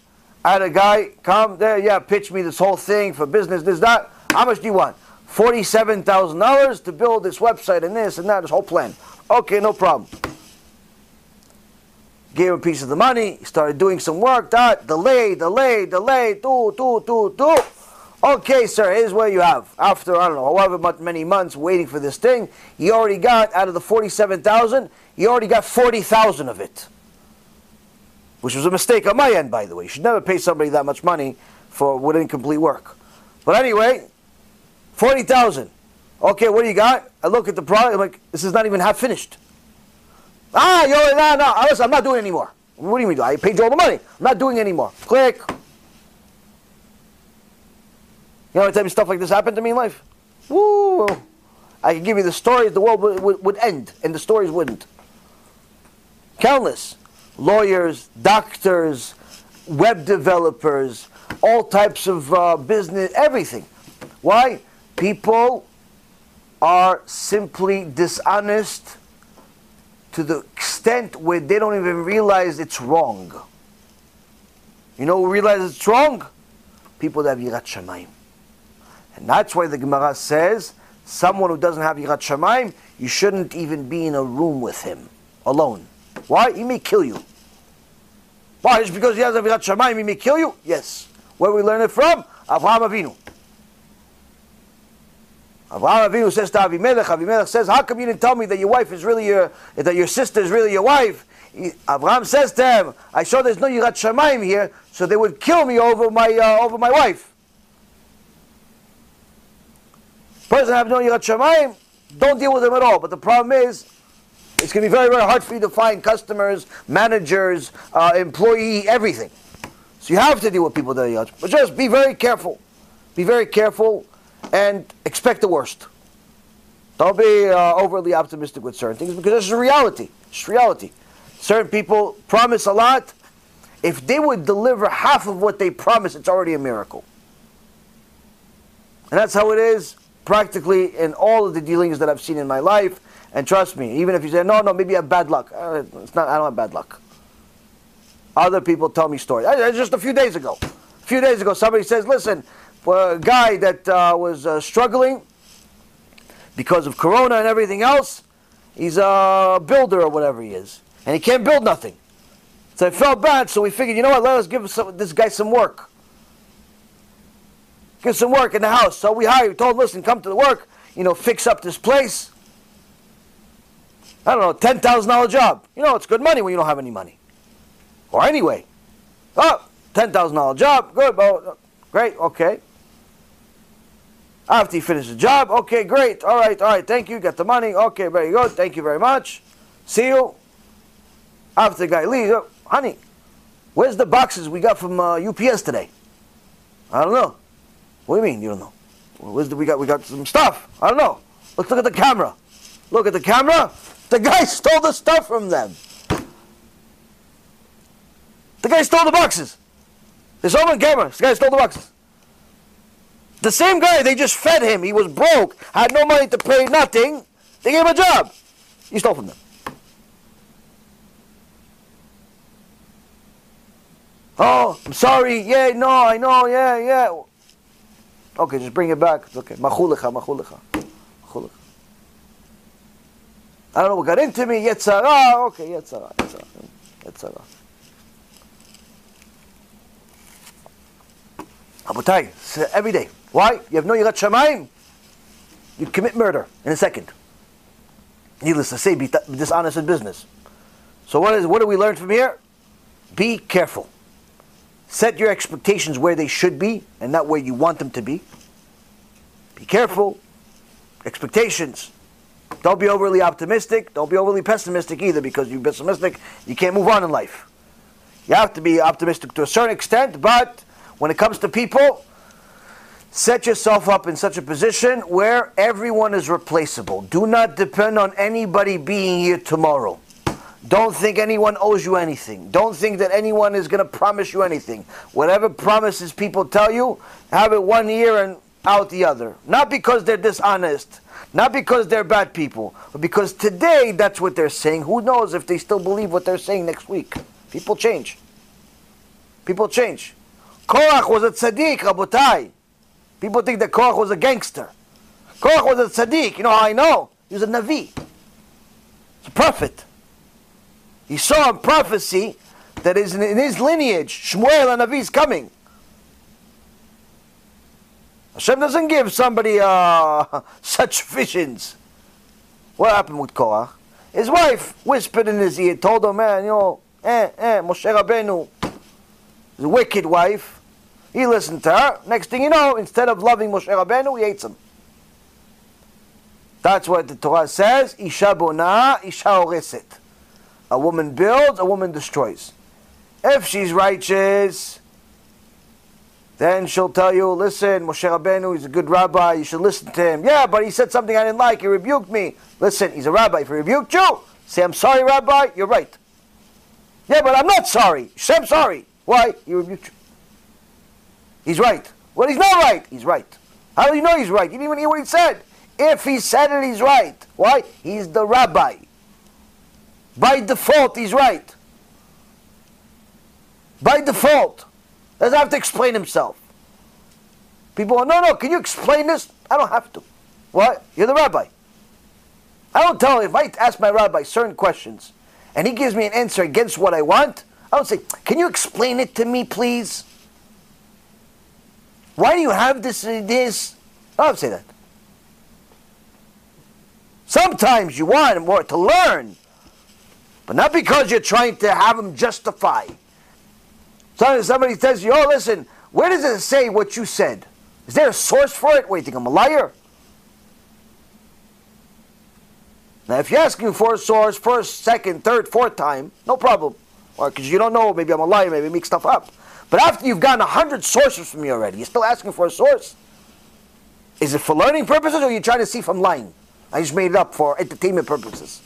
I had a guy come there, yeah, pitch me this whole thing for business, this, that. How much do you want? $47,000 to build this website and this and that, this whole plan. Okay, no problem. Gave a piece of the money, started doing some work, that, delay, delay, delay, do, do, do, do. Okay, sir, here's what you have. After, I don't know, however many months waiting for this thing, he already got, out of the 47,000, he already got 40,000 of it. Which was a mistake on my end, by the way. You should never pay somebody that much money for with incomplete work. But anyway, 40,000. Okay, what do you got? I look at the product, I'm like, this is not even half finished. Ah, yo, no, no, listen, I'm not doing anymore. What do you mean? I paid you all the money. I'm not doing anymore. Click. You know what type of stuff like this happened to me in life? Woo! I can give you the stories, the world would, would, would end, and the stories wouldn't. Countless. Lawyers, doctors, web developers, all types of uh, business, everything. Why? People are simply dishonest to the extent where they don't even realize it's wrong. You know who realizes it's wrong? People that have Yirat Shamayim. And that's why the Gemara says, someone who doesn't have Yirat Shamayim, you shouldn't even be in a room with him, alone. Why? He may kill you. Why? Just because he has a Yirat Shamayim, he may kill you? Yes. Where we learn it from? Avraham Avinu. Avraham Avinu says to Avimelech, Avimelech says, how come you didn't tell me that your wife is really your, that your sister is really your wife? He, says to him, I saw there's no Yirat Shamayim here, so they would kill me over my, uh, over my wife. Person have no Yirat Shamayim, don't deal with them at all. But the problem is, it's going to be very, very hard for you to find customers, managers, uh, employee, everything. So you have to deal with people that are Yirat But just be very careful. Be very careful and expect the worst. Don't be uh, overly optimistic with certain things because this is reality. It's reality. Certain people promise a lot. If they would deliver half of what they promise, it's already a miracle. And that's how it is practically in all of the dealings that I've seen in my life. And trust me, even if you say, no, no, maybe you have bad luck. Uh, it's not, I don't have bad luck. Other people tell me stories. Just a few days ago. A few days ago, somebody says, listen, for a guy that uh, was uh, struggling because of corona and everything else. He's a builder or whatever he is, and he can't build nothing. So I felt bad, so we figured, you know what? Let us give some, this guy some work. Give some work in the house. So we hired. We told, him, listen, come to the work. You know, fix up this place. I don't know, ten thousand dollar job. You know, it's good money when you don't have any money. Or anyway, oh, ten thousand dollar job, good, oh, great, okay. After you finish the job, okay, great, all right, all right, thank you, got the money, okay, very good, thank you very much. See you. After the guy leaves, oh, honey, where's the boxes we got from uh, UPS today? I don't know. What do you mean you don't know? Where's the, we got we got some stuff. I don't know. Let's look at the camera. Look at the camera. The guy stole the stuff from them. The guy stole the boxes. There's all on camera. The guy stole the boxes. The same guy, they just fed him. He was broke, had no money to pay nothing. They gave him a job. He stole from them. Oh, I'm sorry. Yeah, no, I know. Yeah, yeah. Okay, just bring it back. It's okay. Machulecha. Machulecha. I don't know what got into me. Yetzara. Ah, okay, Yetzara. Yetzara. Yetzara. Abutai, every day. Why? You have no Yirat Shamayim. You commit murder in a second. Needless to say, be dishonest in business. So what is what do we learn from here? Be careful. Set your expectations where they should be and not where you want them to be. Be careful. Expectations. Don't be overly optimistic. Don't be overly pessimistic either because you're pessimistic, you can't move on in life. You have to be optimistic to a certain extent, but when it comes to people, set yourself up in such a position where everyone is replaceable. Do not depend on anybody being here tomorrow. Don't think anyone owes you anything. Don't think that anyone is going to promise you anything. Whatever promises people tell you, have it one year and out the other. Not because they're dishonest, not because they're bad people, but because today that's what they're saying. Who knows if they still believe what they're saying next week? People change. People change. Korach was a tzaddik, Rabotai. People think that Korach was a gangster. Korach was a tzaddik. You know how I know? He was a Navi. He's a prophet. He saw a prophecy that is in his lineage. Shmuel HaNavi is coming. Hashem doesn't give somebody uh, such visions. What happened with Korach? His wife whispered in his ear, told him, man, you know, eh, eh, Moshe Rabbeinu, his wicked wife. He listened to her. Next thing you know, instead of loving Moshe Rabbeinu, he hates him. That's what the Torah says. Isha bona, isha. A woman builds, a woman destroys. If she's righteous, then she'll tell you, listen, Moshe Rabbeinu, he's a good rabbi, you should listen to him. Yeah, but he said something I didn't like, he rebuked me. Listen, he's a rabbi. If he rebuked you, say, I'm sorry, rabbi, you're right. Yeah, but I'm not sorry. Say, I'm sorry. Why? He rebuked you. He's right. Well, he's not right. He's right. How do you know he's right? You didn't even hear what he said. If he said it, he's right. Why? He's the rabbi. By default, he's right. By default. Doesn't have to explain himself. People go, no, no, can you explain this? I don't have to. What? You're the rabbi. I don't tell him, if I ask my rabbi certain questions and he gives me an answer against what I want, I don't say, can you explain it to me, please? Why do you have this? Uh, this? I don't say that. Sometimes you want more to learn, but not because you're trying to have him justify. Somebody says, "Oh, listen, where does it say what you said? Is there a source for it? What, you think I'm a liar? Now, if you're asking for a source first, second, third, fourth time, no problem. Or because you don't know, maybe I'm a liar, maybe I make stuff up. But after you've gotten a hundred sources from me already, you're still asking for a source? Is it for learning purposes or are you trying to see if I'm lying? I just made it up for entertainment purposes.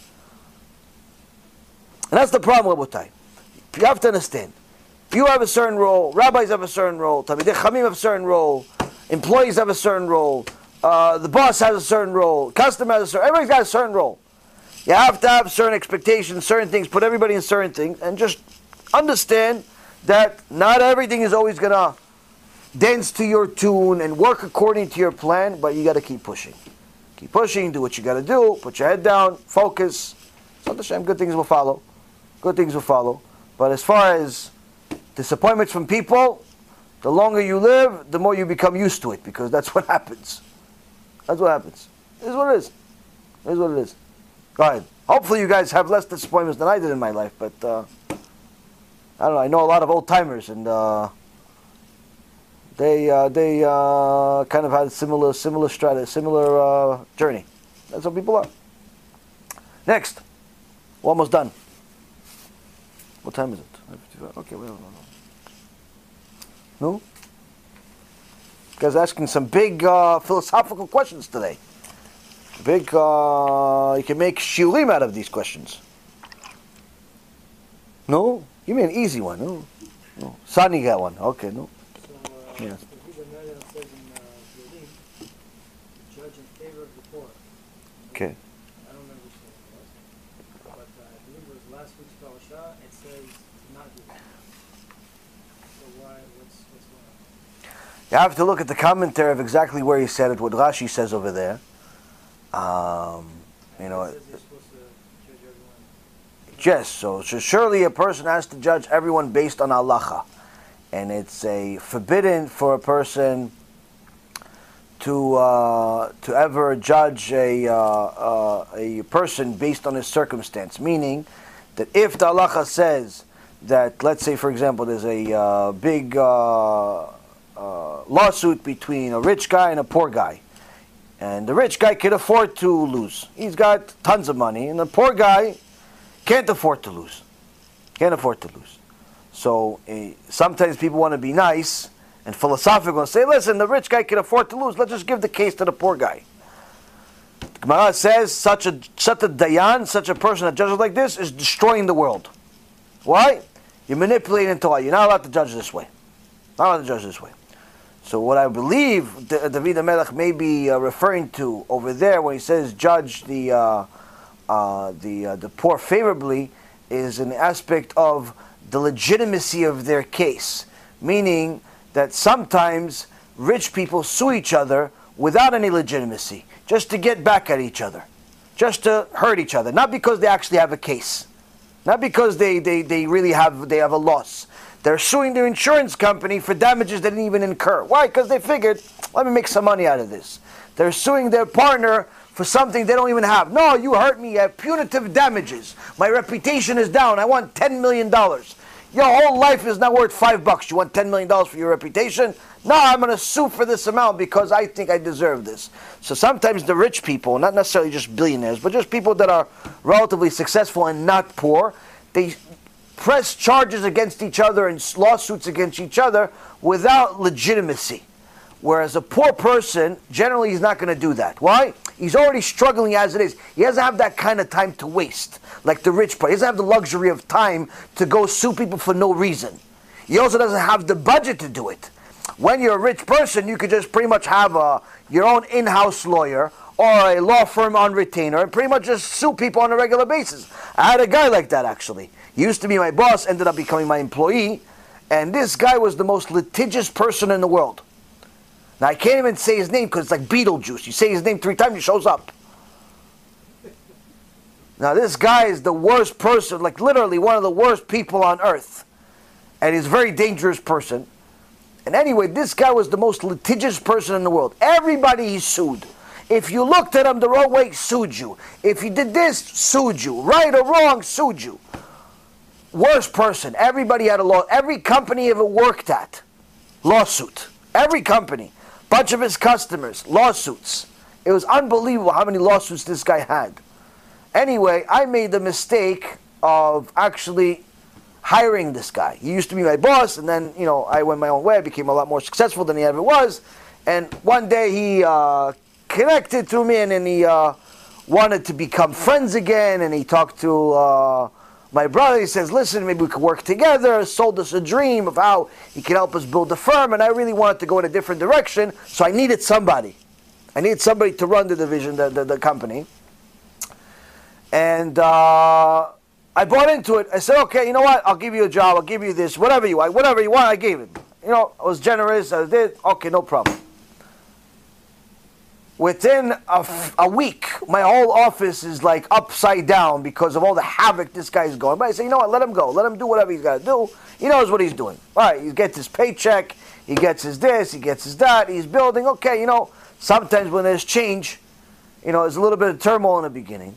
And that's the problem with Abutai. You have to understand. You have a certain role, rabbis have a certain role, Talmidei Chachamim have a certain role, employees have a certain role, uh, the boss has a certain role, customer has a certain, everybody's got a certain role. You have to have certain expectations, certain things, put everybody in certain things, and just understand that not everything is always going to dance to your tune and work according to your plan, but you got to keep pushing. Keep pushing, do what you got to do, put your head down, focus. Shame, good things will follow. Good things will follow. But as far as disappointments from people, the longer you live, the more you become used to it because that's what happens. That's what happens. This is what it is. It is what it is. Go ahead. Hopefully, you guys have less disappointments than I did in my life, but uh, I don't know. I know a lot of old timers, and uh, They uh, they uh, kind of had similar similar strategy, similar uh, journey. That's what people are. Next, we're almost done. What time is it? Okay, wait. No? Guys asking some big uh, philosophical questions today. Big, uh, you can make shiurim out of these questions. No? Give me an easy one. No? no. Sunny got one. Okay, no. So, uh, Yes. the Vida Mela says in uh, Yodim, judge in favor of the poor. Okay. I don't remember which one it was, but uh, I believe it was last week's parasha. It says to not do that. So why? What's what's going on? You have to look at the commentary of exactly where he said it, what Rashi says over there. Um, you know, it says you're supposed to judge everyone. Yes, so, so surely a person has to judge everyone based on halacha. And it's a forbidden for a person to, uh, to ever judge a, uh, uh, a person based on his circumstance. Meaning that if the halacha says that, let's say for example, there's a uh, big uh, lawsuit between a rich guy and a poor guy. And the rich guy can afford to lose. He's got tons of money. And the poor guy can't afford to lose. Can't afford to lose. So uh, sometimes people want to be nice and philosophical and say, listen, the rich guy can afford to lose. Let's just give the case to the poor guy. The Gemara says such a such a dayan, such a person that judges like this is destroying the world. Why? You're manipulating Torah. You're not allowed to judge this way. Not allowed to judge this way. So what I believe D- David Melech may be uh, referring to over there when he says judge the uh, uh, the uh, the poor favorably is an aspect of the legitimacy of their case, meaning that sometimes rich people sue each other without any legitimacy, just to get back at each other, just to hurt each other, not because they actually have a case, not because they, they, they really have they have a loss. They're suing their insurance company for damages they didn't even incur. Why? Because they figured, let me make some money out of this. They're suing their partner for something they don't even have. No, you hurt me. You have punitive damages. My reputation is down. I want $10 million. Your whole life is not worth five bucks. You want $10 million for your reputation? No, I'm going to sue for this amount because I think I deserve this. So sometimes the rich people, not necessarily just billionaires, but just people that are relatively successful and not poor, they press charges against each other and lawsuits against each other without legitimacy. Whereas a poor person, generally, he's not going to do that. Why? He's already struggling as it is. He doesn't have that kind of time to waste, like the rich part. He doesn't have the luxury of time to go sue people for no reason. He also doesn't have the budget to do it. When you're a rich person, you could just pretty much have a, your own in-house lawyer or a law firm on retainer and pretty much just sue people on a regular basis. I had a guy like that actually. He used to be my boss, ended up becoming my employee, and this guy was the most litigious person in the world. Now I can't even say his name because it's like Beetlejuice. You say his name three times, he shows up. Now this guy is the worst person, like literally one of the worst people on earth, and he's a very dangerous person. And anyway, this guy was the most litigious person in the world. Everybody he sued. If you looked at him the wrong way, sued you. If you did this, sued you. Right or wrong, sued you. Worst person. Everybody had a law. Every company ever worked at, lawsuit. Every company. Bunch of his customers, lawsuits. It was unbelievable how many lawsuits this guy had. Anyway, I made the mistake of actually hiring this guy. He used to be my boss, and then you know I went my own way. I became a lot more successful than he ever was. And one day he uh, connected to me, and then he uh, wanted to become friends again. And he talked to uh, my brother. He says, "Listen, maybe we could work together." Sold us a dream of how he could help us build a firm, and I really wanted to go in a different direction. So I needed somebody. I needed somebody to run the division, the, the, the company. And uh, I bought into it. I said, okay, you know what? I'll give you a job. I'll give you this, whatever you want, whatever you want. I gave it. You know, I was generous. I did. Okay, no problem. Within a, f- a week, my whole office is like upside down because of all the havoc this guy's going. But I say, you know what? Let him go. Let him do whatever he's got to do. He knows what he's doing. All right, he gets his paycheck. He gets his this. He gets his that. He's building. Okay, you know, sometimes when there's change, you know, there's a little bit of turmoil in the beginning.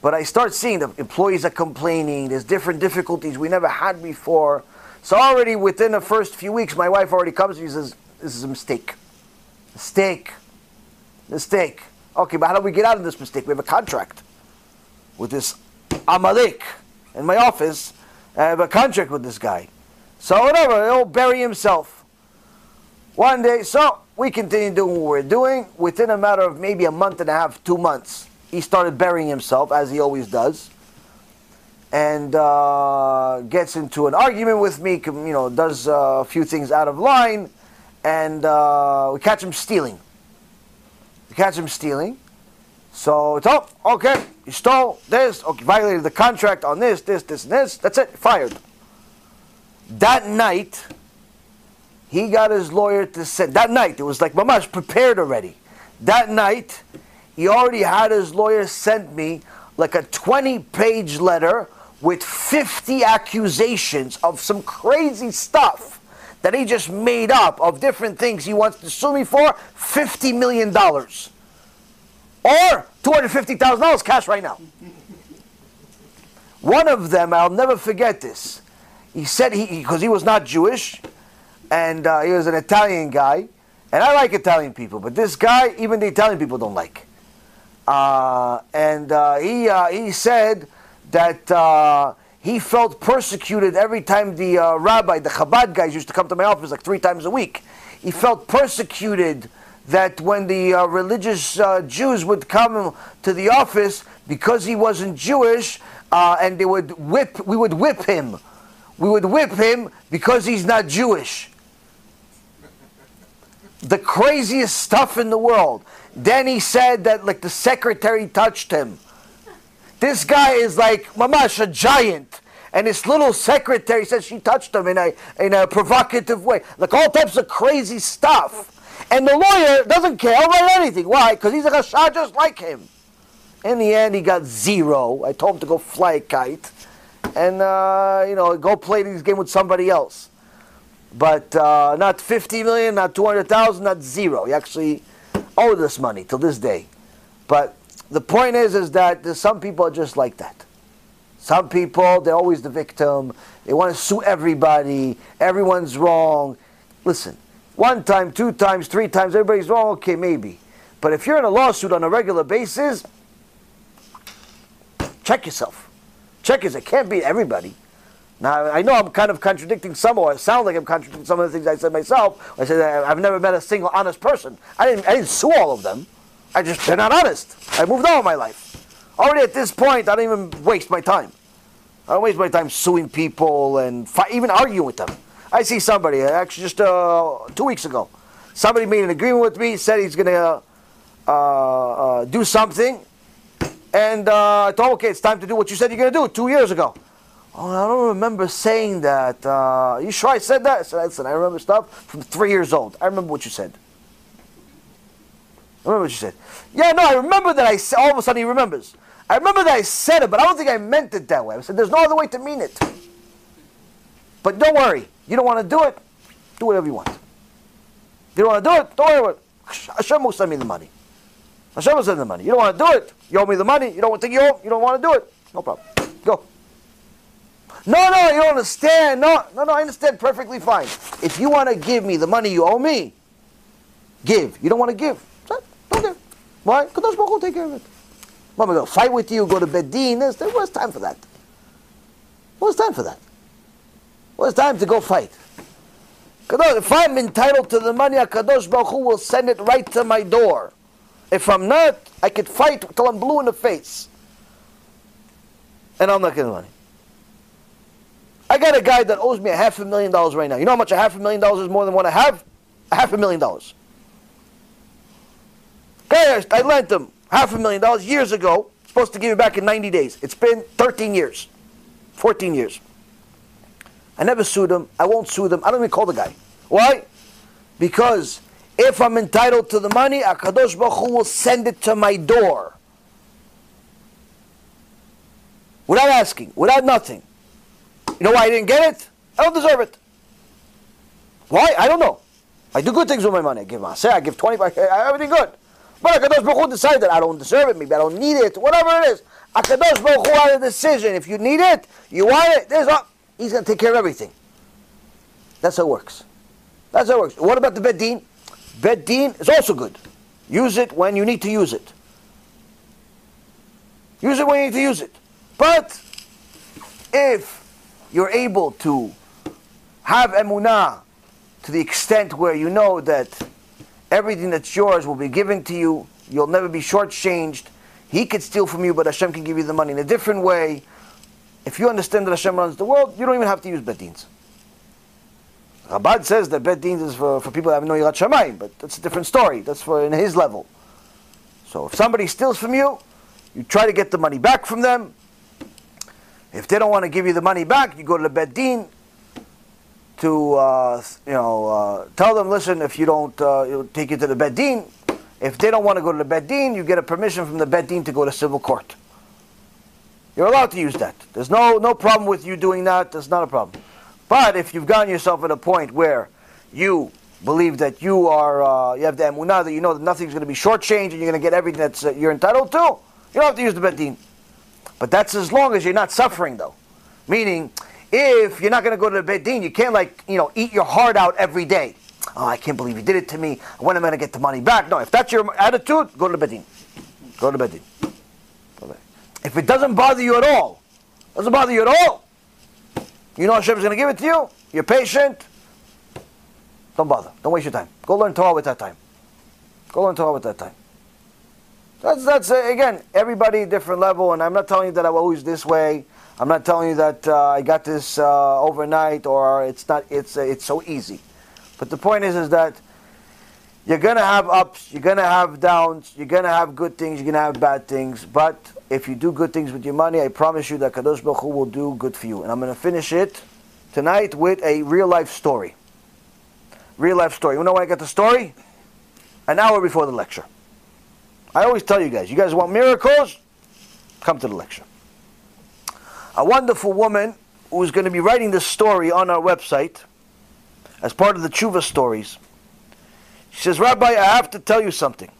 But I start seeing the employees are complaining. There's different difficulties we never had before. So already within the first few weeks, my wife already comes to me and says, this is a mistake. Mistake. Mistake. Okay, but how do we get out of this mistake? We have a contract with this Amalek in my office. I have a contract with this guy. So whatever, he'll bury himself. One day, so we continue doing what we're doing. Within a matter of maybe a month and a half, two months, he started burying himself, as he always does. And uh, gets into an argument with me, you know, does uh, a few things out of line, and uh, we catch him stealing. We catch him stealing. So it's oh, okay, you stole this, okay, violated the contract on this, this, this, and this. That's it, fired. That night, he got his lawyer to send. That night, it was like Mamash prepared already. That night, he already had his lawyer send me like a 20 page letter with 50 accusations of some crazy stuff that he just made up of different things he wants to sue me for $50 million. Or $250,000 cash right now. One of them, I'll never forget this. He said he, because he was not Jewish, and uh, he was an Italian guy, and I like Italian people, but this guy, even the Italian people don't like. Uh, and uh, he uh, he said that uh, he felt persecuted every time the uh, rabbi, the Chabad guys, used to come to my office like three times a week. He felt persecuted that when the uh, religious uh, Jews would come to the office because he wasn't Jewish, uh, and they would whip, we would whip him. We would whip him because he's not Jewish. The craziest stuff in the world. Then he said that like the secretary touched him. This guy is like mamash a giant. And his little secretary says she touched him in a in a provocative way. Like all types of crazy stuff. And the lawyer doesn't care about anything. Why? Because he's a Rasha just like him. In the end, he got zero. I told him to go fly a kite and, uh, you know, go play this game with somebody else. But uh, not 50 million, not 200,000, not zero. He actually owed us money till this day. But the point is, is that some people are just like that. Some people, they're always the victim. They want to sue everybody. Everyone's wrong. Listen, one time, two times, three times, everybody's wrong, okay, maybe. But if you're in a lawsuit on a regular basis, check yourself. Check yourself. It can't be everybody. Now, I know I'm kind of contradicting some, or it sounds like I'm contradicting some of the things I said myself. I said I've never met a single honest person. I didn't, I didn't sue all of them. I just, they're not honest. I moved on with my life. Already at this point, I don't even waste my time. I don't waste my time suing people and even arguing with them. I see somebody, actually just uh, two weeks ago, somebody made an agreement with me, said he's going to uh, uh, do something, and uh, I told him, okay, it's time to do what you said you're going to do two years ago. Oh, I don't remember saying that. Uh, you sure I said that? I said, listen, I remember stuff from three years old. I remember what you said. I remember what you said. Yeah, no, I remember that I said, all of a sudden he remembers. I remember that I said it, but I don't think I meant it that way. I said, there's no other way to mean it. But don't worry. You don't want to do it? Do whatever you want. You don't want to do it? Don't worry about it. Hashem will send me the money. Hashem will send the money. You don't want to do it? You owe me the money. You don't think you? You don't want to do it? No problem. Go. No, no, you don't understand. No, no, no, I understand perfectly fine. If you want to give me the money you owe me, give. You don't want to give? Why? Kadosh Baruch will take care of it. Me to go fight with you, go to Bedin? There was time for that. What's time for that? What's time to go fight? Kadosh, if I'm entitled to the money, Kadosh Baruch Hu will send it right to my door. If I'm not, I could fight till I'm blue in the face. And I'm not getting money. I got a guy that owes me a half a million dollars right now. You know how much a half a million dollars is more than what I have? A half a million dollars. I lent him half a million dollars years ago. Supposed to give it back in 90 days. It's been 13 years, 14 years. I never sued him. I won't sue them. I don't even call the guy. Why? Because if I'm entitled to the money, HaKadosh Baruch Hu will send it to my door. Without asking, without nothing. You know why I didn't get it? I don't deserve it. Why? I don't know. I do good things with my money. I give say I give 20, I, everything good. But HaKadosh Baruch Hu decided I don't deserve it, maybe I don't need it, whatever it is. HaKadosh Baruch Hu had a decision. If you need it, you want it, there's a, he's going to take care of everything. That's how it works. That's how it works. What about the Bedin? Bedin is also good. Use it when you need to use it. Use it when you need to use it. But if you're able to have emunah to the extent where you know that everything that's yours will be given to you, you'll never be shortchanged. He could steal from you, but Hashem can give you the money in a different way. If you understand that Hashem runs the world, you don't even have to use bedins. Chabad says that bedins is for, for people that have no yirat shamayim, but that's a different story. That's for in his level. So if somebody steals from you, you try to get the money back from them. If they don't want to give you the money back, you go to the bedin to uh, you know uh, tell them, listen, if you don't, uh, it'll take you to the bedin. If they don't want to go to the bedin, you get a permission from the bedin to go to civil court. You're allowed to use that. There's no no problem with you doing that. There's not a problem. But if you've gotten yourself at a point where you believe that you are uh, you have the emunah that you know that nothing's going to be shortchanged and you're going to get everything that's uh, you're entitled to, you don't have to use the bedin. But that's as long as you're not suffering, though. Meaning, if you're not going to go to the bedin, you can't like you know eat your heart out every day. Oh, I can't believe he did it to me. When am I going to get the money back? No, if that's your attitude, go to the bedin. Go to the bedin. If it doesn't bother you at all, doesn't bother you at all, you know Hashem is going to give it to you. You're patient. Don't bother. Don't waste your time. Go learn Torah with that time. Go learn Torah with that time. That's that's uh, again everybody different level, and I'm not telling you that I'm always this way. I'm not telling you that uh, I got this uh, overnight or it's not. It's uh, it's so easy. But the point is, is that you're gonna have ups, you're gonna have downs, you're gonna have good things, you're gonna have bad things. But if you do good things with your money, I promise you that Kadosh Baruch Hu will do good for you. And I'm gonna finish it tonight with a real life story. Real life story. You know when I got the story? An hour before the lecture. I always tell you guys, you guys want miracles? Come to the lecture. A wonderful woman who's going to be writing this story on our website as part of the Tshuva stories. She says, Rabbi, I have to tell you something.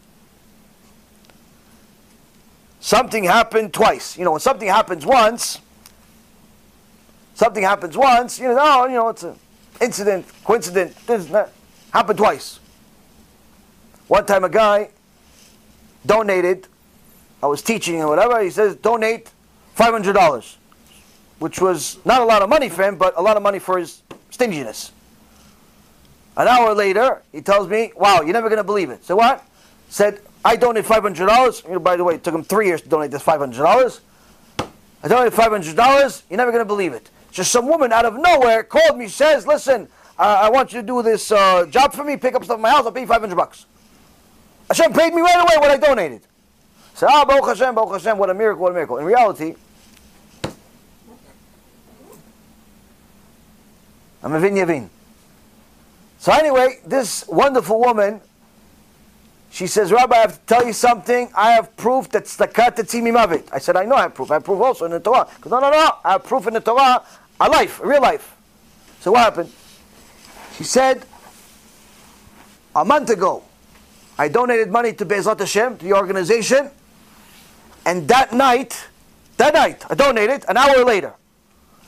Something happened twice. You know, when something happens once, something happens once, you know, oh, you know, it's an incident, coincidence, this, that. Happened twice. One time a guy donated, I was teaching or whatever, he says, donate $500, which was not a lot of money for him, but a lot of money for his stinginess. An hour later, he tells me, wow, you're never going to believe it. So what? Said, I donated $500. You know, by the way, it took him three years to donate this $500. I donated $500. You're never going to believe it. Just some woman out of nowhere called me, says, listen, uh, I want you to do this uh, job for me, pick up stuff in my house, I'll pay you 500 bucks. Hashem paid me right away what I donated. So, ah, Baruch Hashem, Baruch Hashem, what a miracle, what a miracle. In reality, I'm a Yavin. So anyway, this wonderful woman, she says, Rabbi, I have to tell you something. I have proof that tzedakah tatzil mimavet. I said, I know I have proof. I have proof also in the Torah. Because no, no, no, I have proof in the Torah, a life, a real life. So what happened? She said, a month ago, I donated money to Bezrat Hashem, to the organization, and that night, that night, I donated, an hour later,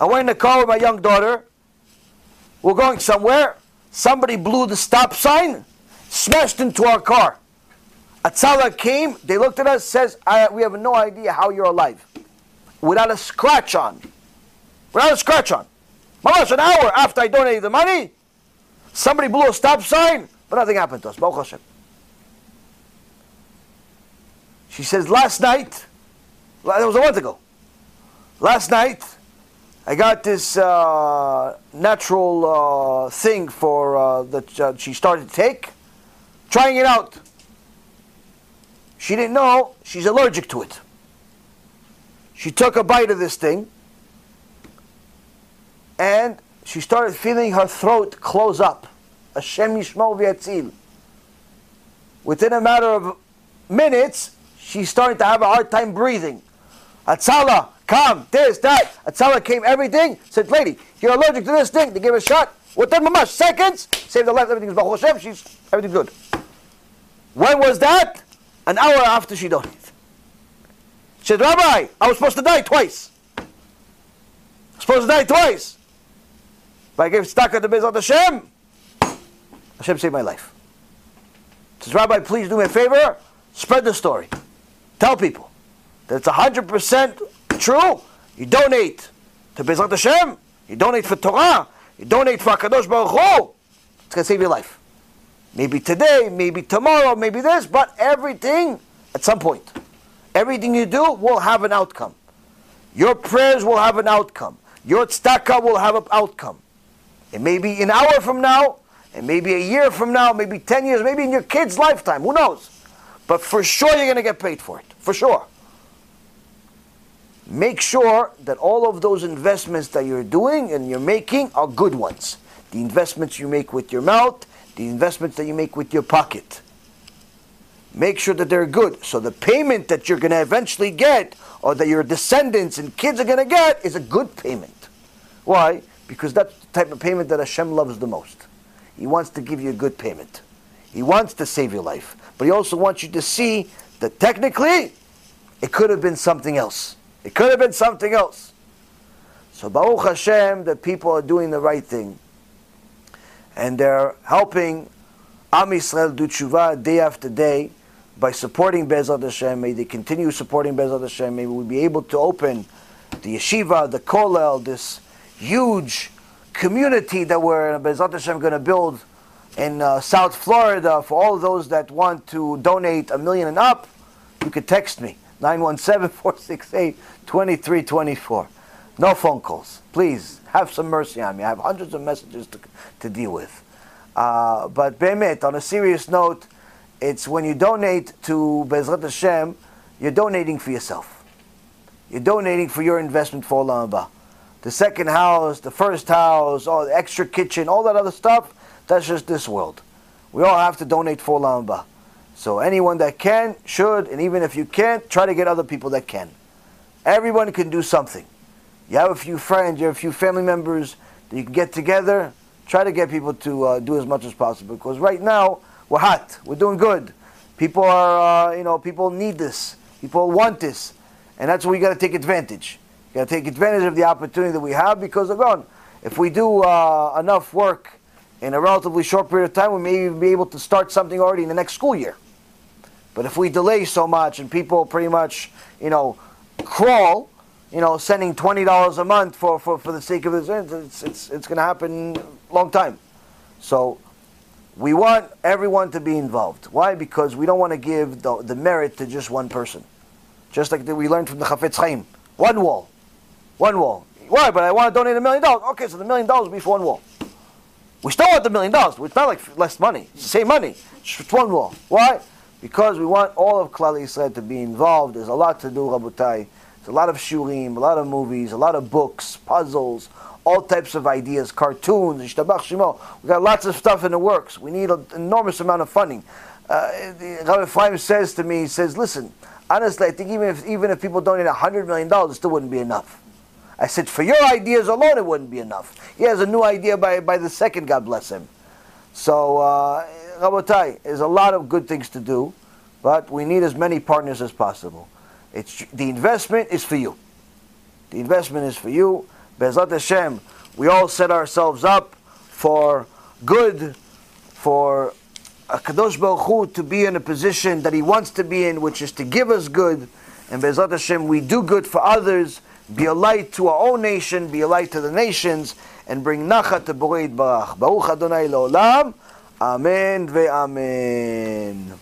I went in the car with my young daughter, we're going somewhere, somebody blew the stop sign, smashed into our car. Hatzalah came, they looked at us, says, we have no idea how you're alive. Without a scratch on. Without a scratch on. Mamash, an hour after I donated the money, somebody blew a stop sign, but nothing happened to us. Baruch Hashem. She says, last night, that was a month ago. Last night, I got this uh, natural uh, thing for uh, that uh, she started to take, trying it out. She didn't know she's allergic to it. She took a bite of this thing, and she started feeling her throat close up. Hashem yishmor v'yatzil. Within a matter of minutes, she started to have a hard time breathing. Hatzalah, come, this, that. A Hatzalah came, everything. Said, lady, you're allergic to this thing. They her a shot. Within mamash seconds, saved her life. Everything's Baruch Hashem. She's everything good. When was that? An hour after she donated. She said, Rabbi, I was supposed to die twice. Supposed to die twice. But I gave tzedakah to Bezrat Hashem. Hashem saved my life. Says, Rabbi, please do me a favor, spread the story. Tell people that it's 100% true. You donate to Bezrat Hashem, you donate for Torah, you donate for HaKadosh Baruch Hu, it's going to save your life. Maybe today, maybe tomorrow, maybe this, but everything at some point. Everything you do will have an outcome. Your prayers will have an outcome. Your tzedakah will have an outcome. It may be an hour from now, and maybe a year from now, maybe 10 years, maybe in your kid's lifetime, who knows? But for sure you're going to get paid for it. For sure. Make sure that all of those investments that you're doing and you're making are good ones. The investments you make with your mouth, the investments that you make with your pocket. Make sure that they're good. So the payment that you're going to eventually get, or that your descendants and kids are going to get, is a good payment. Why? Because that's the type of payment that Hashem loves the most. He wants to give you a good payment. He wants to save your life. But he also wants you to see that technically, it could have been something else. It could have been something else. So Baruch Hashem, the people are doing the right thing. And they're helping Am Yisrael do tshuva day after day by supporting Bezrat Hashem. May they continue supporting Bezrat Hashem. May we be able to open the yeshiva, the kollel, this huge community that we're Bezrat Hashem going to build in uh, South Florida for all those that want to donate a million and up. You could text me 917-468-2324. No phone calls. Please have some mercy on me. I have hundreds of messages to, to deal with. Uh, but Bemet, on a serious note, it's when you donate to Bezrat Hashem, you're donating for yourself. You're donating for your investment for Olam Haba. The second house, the first house, all the extra kitchen, all that other stuff, that's just this world. We all have to donate for Olam Haba. So anyone that can, should, and even if you can't, try to get other people that can. Everyone can do something. You have a few friends, you have a few family members that you can get together. Try to get people to uh, do as much as possible because right now we're hot, we're doing good. People are, uh, you know, people need this. People want this, and that's what we got to take advantage. You got to take advantage of the opportunity that we have because again, if we do uh, enough work in a relatively short period of time, we may even be able to start something already in the next school year. But if we delay so much and people pretty much, you know, crawl, you know, sending twenty dollars a month for, for, for the sake of this, it's it's, it's going to happen long time. So we want everyone to be involved. Why? Because we don't want to give the, the merit to just one person. Just like we learned from the Chafetz Chaim. One wall. One wall. Why? But I want to donate a million dollars. Okay, so the million dollars will be for one wall. We still want the million dollars. It's not like less money. It's the same money. It's one wall. Why? Because we want all of Klal Yisrael to be involved. There's a lot to do, Rabotai. There's a lot of shiurim, a lot of movies, a lot of books, puzzles, all types of ideas, cartoons, ishtabach shimo. We got lots of stuff in the works. We need an enormous amount of funding. Uh, Rabbi says to me, he says, listen, honestly, I think even if, even if people donate $100 million, it still wouldn't be enough. I said, for your ideas alone, it wouldn't be enough. He has a new idea by, by the second, God bless him. So, uh, Rabotai, there's a lot of good things to do, but we need as many partners as possible. It's, the investment is for you. The investment is for you. Bezrat Hashem, we all set ourselves up for good, for a Kadosh Baruch Hu to be in a position that He wants to be in, which is to give us good. And Bezrat Hashem, we do good for others, be a light to our own nation, be a light to the nations, and bring nachat to Borei Barach. Baruch Adonai Leolam. אמן ואמן.